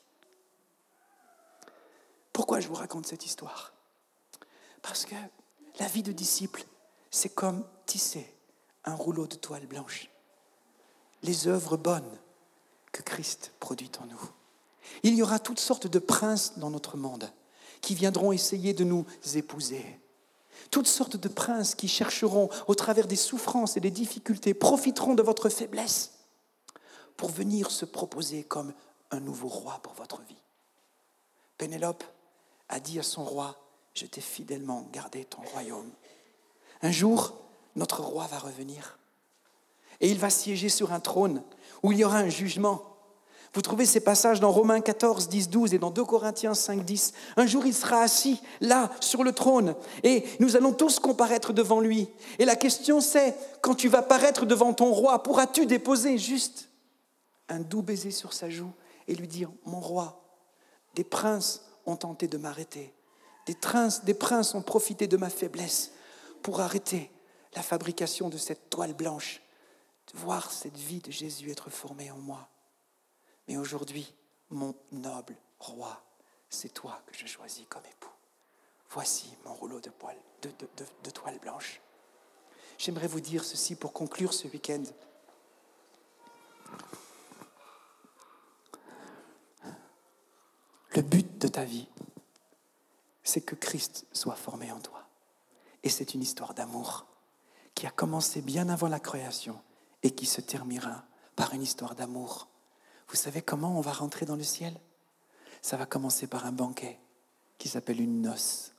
Pourquoi je vous raconte cette histoire? Parce que la vie de disciple, c'est comme tisser un rouleau de toile blanche. Les œuvres bonnes que Christ produit en nous. Il y aura toutes sortes de princes dans notre monde qui viendront essayer de nous épouser. Toutes sortes de princes qui chercheront, au travers des souffrances et des difficultés, profiteront de votre faiblesse pour venir se proposer comme un nouveau roi pour votre vie. Pénélope a dit à son roi, je t'ai fidèlement gardé ton royaume. Un jour, notre roi va revenir et il va siéger sur un trône où il y aura un jugement. Vous trouvez ces passages dans Romains 14, 10, 12 et dans 2 Corinthiens 5, 10. Un jour, il sera assis là, sur le trône, et nous allons tous comparaître devant lui. Et la question c'est, quand tu vas paraître devant ton roi, pourras-tu déposer juste un doux baiser sur sa joue et lui dire, mon roi, des princes ont tenté de m'arrêter, Des princes, des princes ont profité de ma faiblesse pour arrêter la fabrication de cette toile blanche, de voir cette vie de Jésus être formée en moi. Mais aujourd'hui, mon noble roi, c'est toi que je choisis comme époux. Voici mon rouleau de, de, toile blanche. J'aimerais vous dire ceci pour conclure ce week-end. Le but de ta vie, c'est que Christ soit formé en toi. Et c'est une histoire d'amour qui a commencé bien avant la création et qui se terminera par une histoire d'amour. Vous savez comment on va rentrer dans le ciel? Ça va commencer par un banquet qui s'appelle une noce.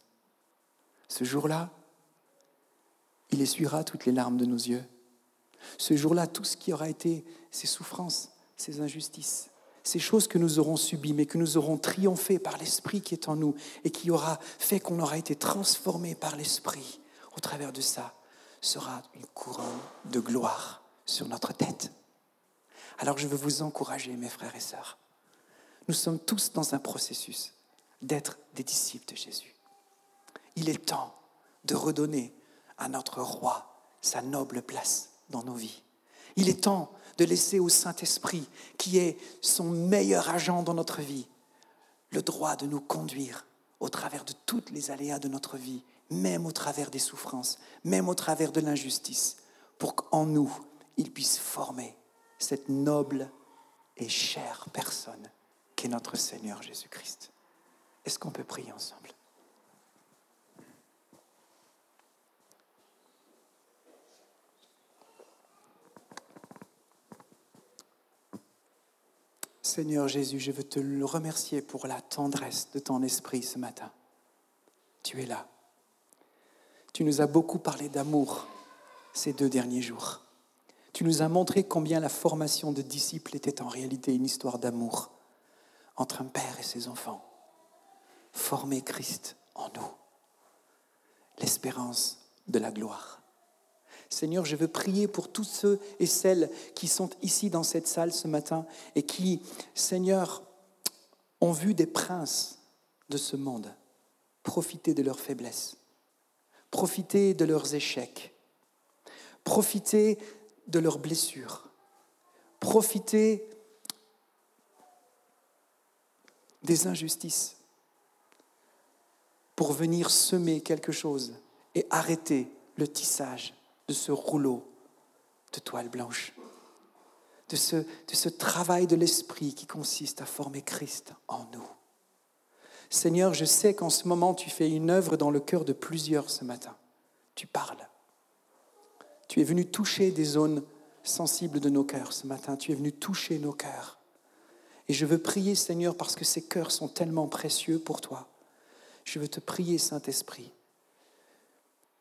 Ce jour-là, il essuiera toutes les larmes de nos yeux. Ce jour-là, tout ce qui aura été ces souffrances, ces injustices, ces choses que nous aurons subies, mais que nous aurons triomphé par l'Esprit qui est en nous et qui aura fait qu'on aura été transformé par l'Esprit au travers de ça, sera une couronne de gloire sur notre tête. Alors je veux vous encourager, mes frères et sœurs. Nous sommes tous dans un processus d'être des disciples de Jésus. Il est temps de redonner à notre roi sa noble place dans nos vies. Il est temps de laisser au Saint-Esprit, qui est son meilleur agent dans notre vie, le droit de nous conduire au travers de toutes les aléas de notre vie, même au travers des souffrances, même au travers de l'injustice, pour qu'en nous, il puisse former cette noble et chère personne qu'est notre Seigneur Jésus-Christ. Est-ce qu'on peut prier ensemble? Seigneur Jésus, je veux te le remercier pour la tendresse de ton esprit ce matin. Tu es là. Tu nous as beaucoup parlé d'amour ces deux derniers jours. Tu nous as montré combien la formation de disciples était en réalité une histoire d'amour entre un père et ses enfants. Former Christ en nous, l'espérance de la gloire. Seigneur, je veux prier pour tous ceux et celles qui sont ici dans cette salle ce matin et qui, Seigneur, ont vu des princes de ce monde profiter de leurs faiblesses, profiter de leurs échecs, profiter de leurs blessures, profiter des injustices pour venir semer quelque chose et arrêter le tissage de ce rouleau de toile blanche, de ce, de ce travail de l'esprit qui consiste à former Christ en nous. Seigneur, je sais qu'en ce moment, tu fais une œuvre dans le cœur de plusieurs ce matin. Tu parles. Tu es venu toucher des zones sensibles de nos cœurs ce matin. Tu es venu toucher nos cœurs. Et je veux prier, Seigneur, parce que ces cœurs sont tellement précieux pour toi. Je veux te prier, Saint-Esprit,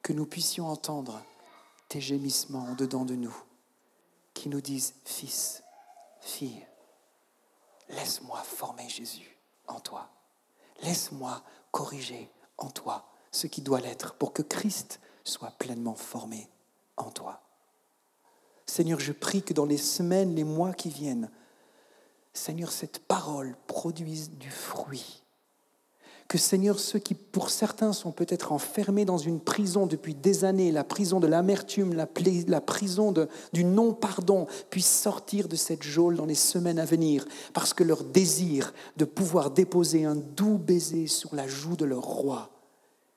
que nous puissions entendre tes gémissements en dedans de nous qui nous disent, Fils, fille, laisse-moi former Jésus en toi. Laisse-moi corriger en toi ce qui doit l'être pour que Christ soit pleinement formé en toi. Seigneur, je prie que dans les semaines, les mois qui viennent, Seigneur, cette parole produise du fruit que Seigneur, ceux qui pour certains sont peut-être enfermés dans une prison depuis des années, la prison de l'amertume, la, prison du non-pardon, puissent sortir de cette geôle dans les semaines à venir, parce que leur désir de pouvoir déposer un doux baiser sur la joue de leur roi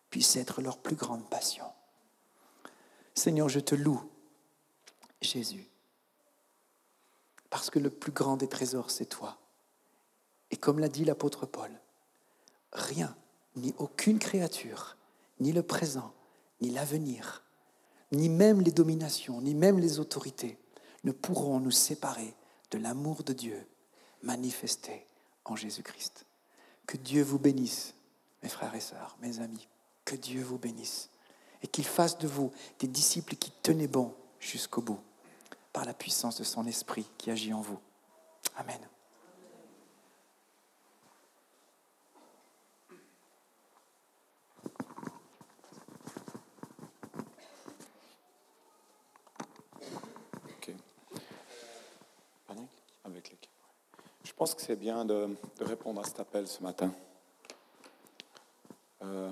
puisse être leur plus grande passion. Seigneur, je te loue, Jésus, parce que le plus grand des trésors, c'est toi. Et comme l'a dit l'apôtre Paul, rien, ni aucune créature, ni le présent, ni l'avenir, ni même les dominations, ni même les autorités ne pourront nous séparer de l'amour de Dieu manifesté en Jésus-Christ. Que Dieu vous bénisse, mes frères et sœurs, mes amis, que Dieu vous bénisse et qu'il fasse de vous des disciples qui tenaient bon jusqu'au bout par la puissance de son esprit qui agit en vous. Amen. Je pense que c'est bien de, répondre à cet appel ce matin. Euh,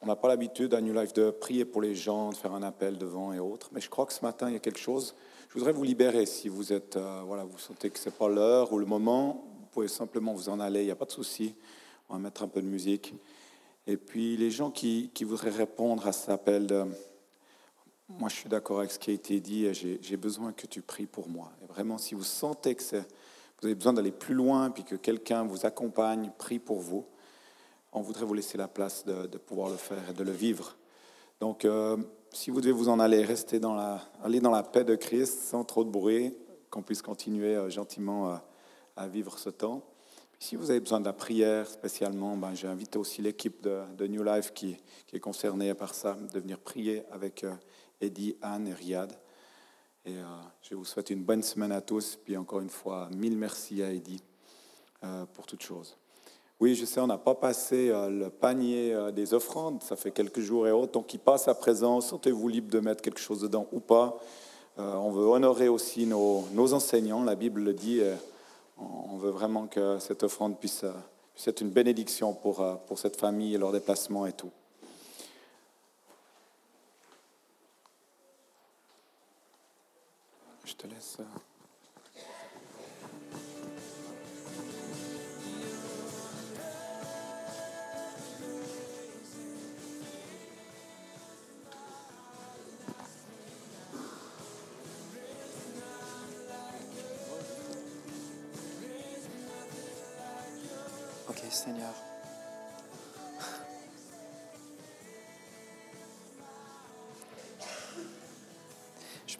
on n'a pas l'habitude à New Life de prier pour les gens, de faire un appel devant et autres, mais je crois que ce matin, il y a quelque chose. Je voudrais vous libérer si vous êtes, euh, voilà, vous sentez que ce n'est pas l'heure ou le moment. Vous pouvez simplement vous en aller, il n'y a pas de souci. On va mettre un peu de musique. Et puis les gens qui, voudraient répondre à cet appel de moi je suis d'accord avec ce qui a été dit j'ai besoin que tu pries pour moi. Et vraiment, si vous sentez que vous avez besoin d'aller plus loin puis que quelqu'un vous accompagne, prie pour vous, on voudrait vous laisser la place de, pouvoir le faire et de le vivre. Donc, euh, si vous devez vous en aller, restez dans la, aller dans la paix de Christ sans trop de bruit, qu'on puisse continuer euh, gentiment euh, à vivre ce temps. Si vous avez besoin de la prière spécialement, ben, j'ai invité aussi l'équipe de, New Life qui, est concernée par ça, de venir prier avec Eddie, Anne et Riyad. Et euh, je vous souhaite une bonne semaine à tous. Puis encore une fois, mille merci à Eddie euh, pour toutes choses. Oui, je sais, on n'a pas passé le panier des offrandes. Ça fait quelques jours et autres. Donc, il passe à présent. Sentez-vous libre de mettre quelque chose dedans ou pas. on veut honorer aussi nos, enseignants. La Bible le dit on veut vraiment que cette offrande puisse, être une bénédiction pour, euh, pour cette famille et leur déplacement et tout.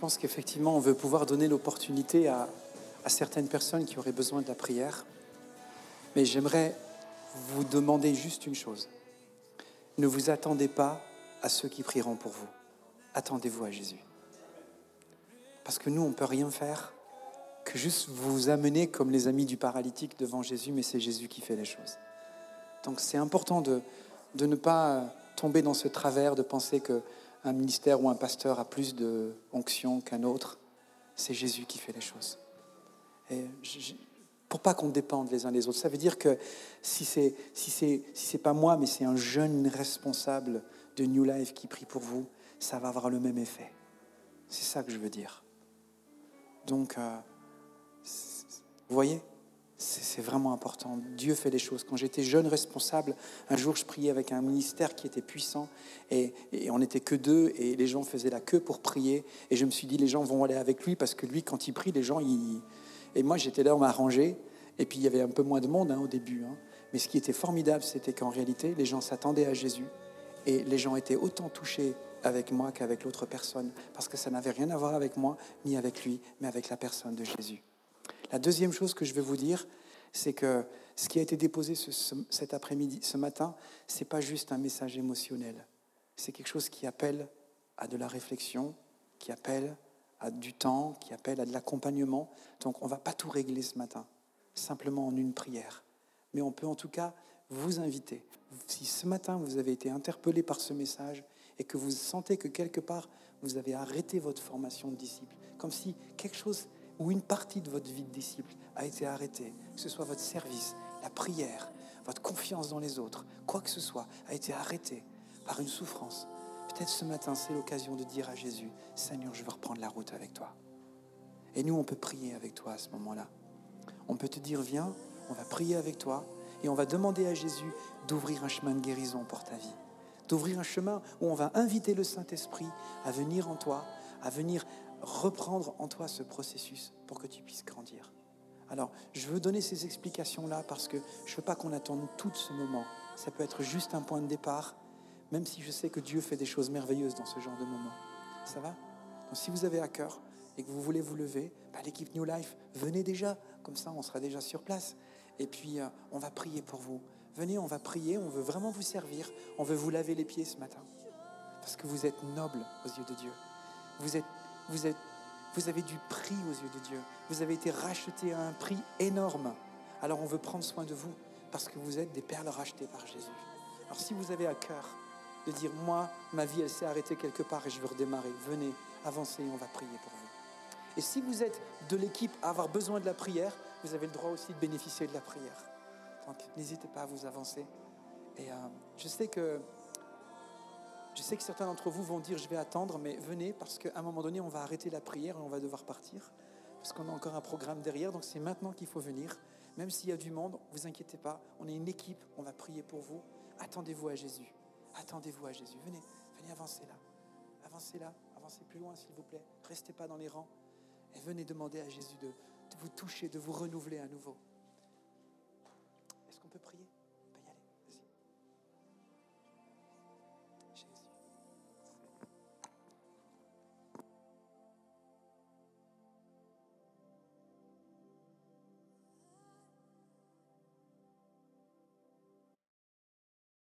Pense qu'effectivement, on veut pouvoir donner l'opportunité à, certaines personnes qui auraient besoin de la prière. Mais j'aimerais vous demander juste une chose. Ne vous attendez pas à ceux qui prieront pour vous. Attendez-vous à Jésus. Parce que nous, on ne peut rien faire que juste vous amener comme les amis du paralytique devant Jésus, mais c'est Jésus qui fait les choses. Donc c'est important de, de ne pas tomber dans ce travers de penser qu'un ministère ou un pasteur a plus de onction qu'un autre. C'est Jésus qui fait les choses. Et pour pas qu'on dépende les uns des autres. Ça veut dire que si c'est si c'est si c'est pas moi, mais c'est un jeune responsable de New Life qui prie pour vous, ça va avoir le même effet. C'est ça que je veux dire. Donc, euh, vous voyez, c'est vraiment important. Dieu fait les choses. Quand j'étais jeune responsable, un jour, je priais avec un ministère qui était puissant et, on n'était que deux et les gens faisaient la queue pour prier. Et je me suis dit, les gens vont aller avec lui parce que lui, quand il prie, les gens, il... Et moi, j'étais là, on m'a rangé. Et puis, il y avait un peu moins de monde hein, au début. Hein. Mais ce qui était formidable, c'était qu'en réalité, les gens s'attendaient à Jésus. Et les gens étaient autant touchés avec moi qu'avec l'autre personne. Parce que ça n'avait rien à voir avec moi, ni avec lui, mais avec la personne de Jésus. La deuxième chose que je vais vous dire, c'est que ce qui a été déposé cet après-midi, ce matin, c'est pas juste un message émotionnel. C'est quelque chose qui appelle à de la réflexion, qui appelle à du temps, qui appelle à de l'accompagnement. Donc on va pas tout régler ce matin, simplement en une prière. Mais on peut en tout cas vous inviter. Si ce matin vous avez été interpellé par ce message et que vous sentez que quelque part vous avez arrêté votre formation de disciple, comme si quelque chose ou une partie de votre vie de disciple a été arrêtée, que ce soit votre service, la prière, votre confiance dans les autres, quoi que ce soit, a été arrêté par une souffrance, peut-être ce matin, c'est l'occasion de dire à Jésus, Seigneur, je veux reprendre la route avec toi. Et nous, on peut prier avec toi à ce moment-là. On peut te dire, viens, on va prier avec toi et on va demander à Jésus d'ouvrir un chemin de guérison pour ta vie. D'ouvrir un chemin où on va inviter le Saint-Esprit à venir en toi, à venir reprendre en toi ce processus pour que tu puisses grandir. Alors, je veux donner ces explications-là parce que je ne veux pas qu'on attende tout ce moment. Ça peut être juste un point de départ, même si je sais que Dieu fait des choses merveilleuses dans ce genre de moment. Ça va? Donc, si vous avez à cœur et que vous voulez vous lever, bah, l'équipe New Life, venez déjà. Comme ça, on sera déjà sur place. Et puis, euh, on va prier pour vous. Venez, on va prier. On veut vraiment vous servir. On veut vous laver les pieds ce matin. Parce que vous êtes noble aux yeux de Dieu. Vous êtes vous, avez du prix aux yeux de Dieu. Vous avez été racheté à un prix énorme. Alors on veut prendre soin de vous parce que vous êtes des perles rachetées par Jésus. Alors si vous avez à cœur de dire, moi, ma vie, elle s'est arrêtée quelque part et je veux redémarrer, venez, avancez on va prier pour vous. Et si vous êtes de l'équipe à avoir besoin de la prière, vous avez le droit aussi de bénéficier de la prière. Donc n'hésitez pas à vous avancer Et euh, je sais que je sais que certains d'entre vous vont dire je vais attendre, mais venez parce qu'à un moment donné, on va arrêter la prière et on va devoir partir parce qu'on a encore un programme derrière. Donc c'est maintenant qu'il faut venir. Même s'il y a du monde, vous inquiétez pas, on est une équipe, on va prier pour vous. Attendez-vous à Jésus. Attendez-vous à Jésus. Venez, venez avancer là. Avancez là, avancez plus loin s'il vous plaît. Restez pas dans les rangs. Et venez demander à Jésus de vous toucher, de vous renouveler à nouveau. Est-ce qu'on peut prier?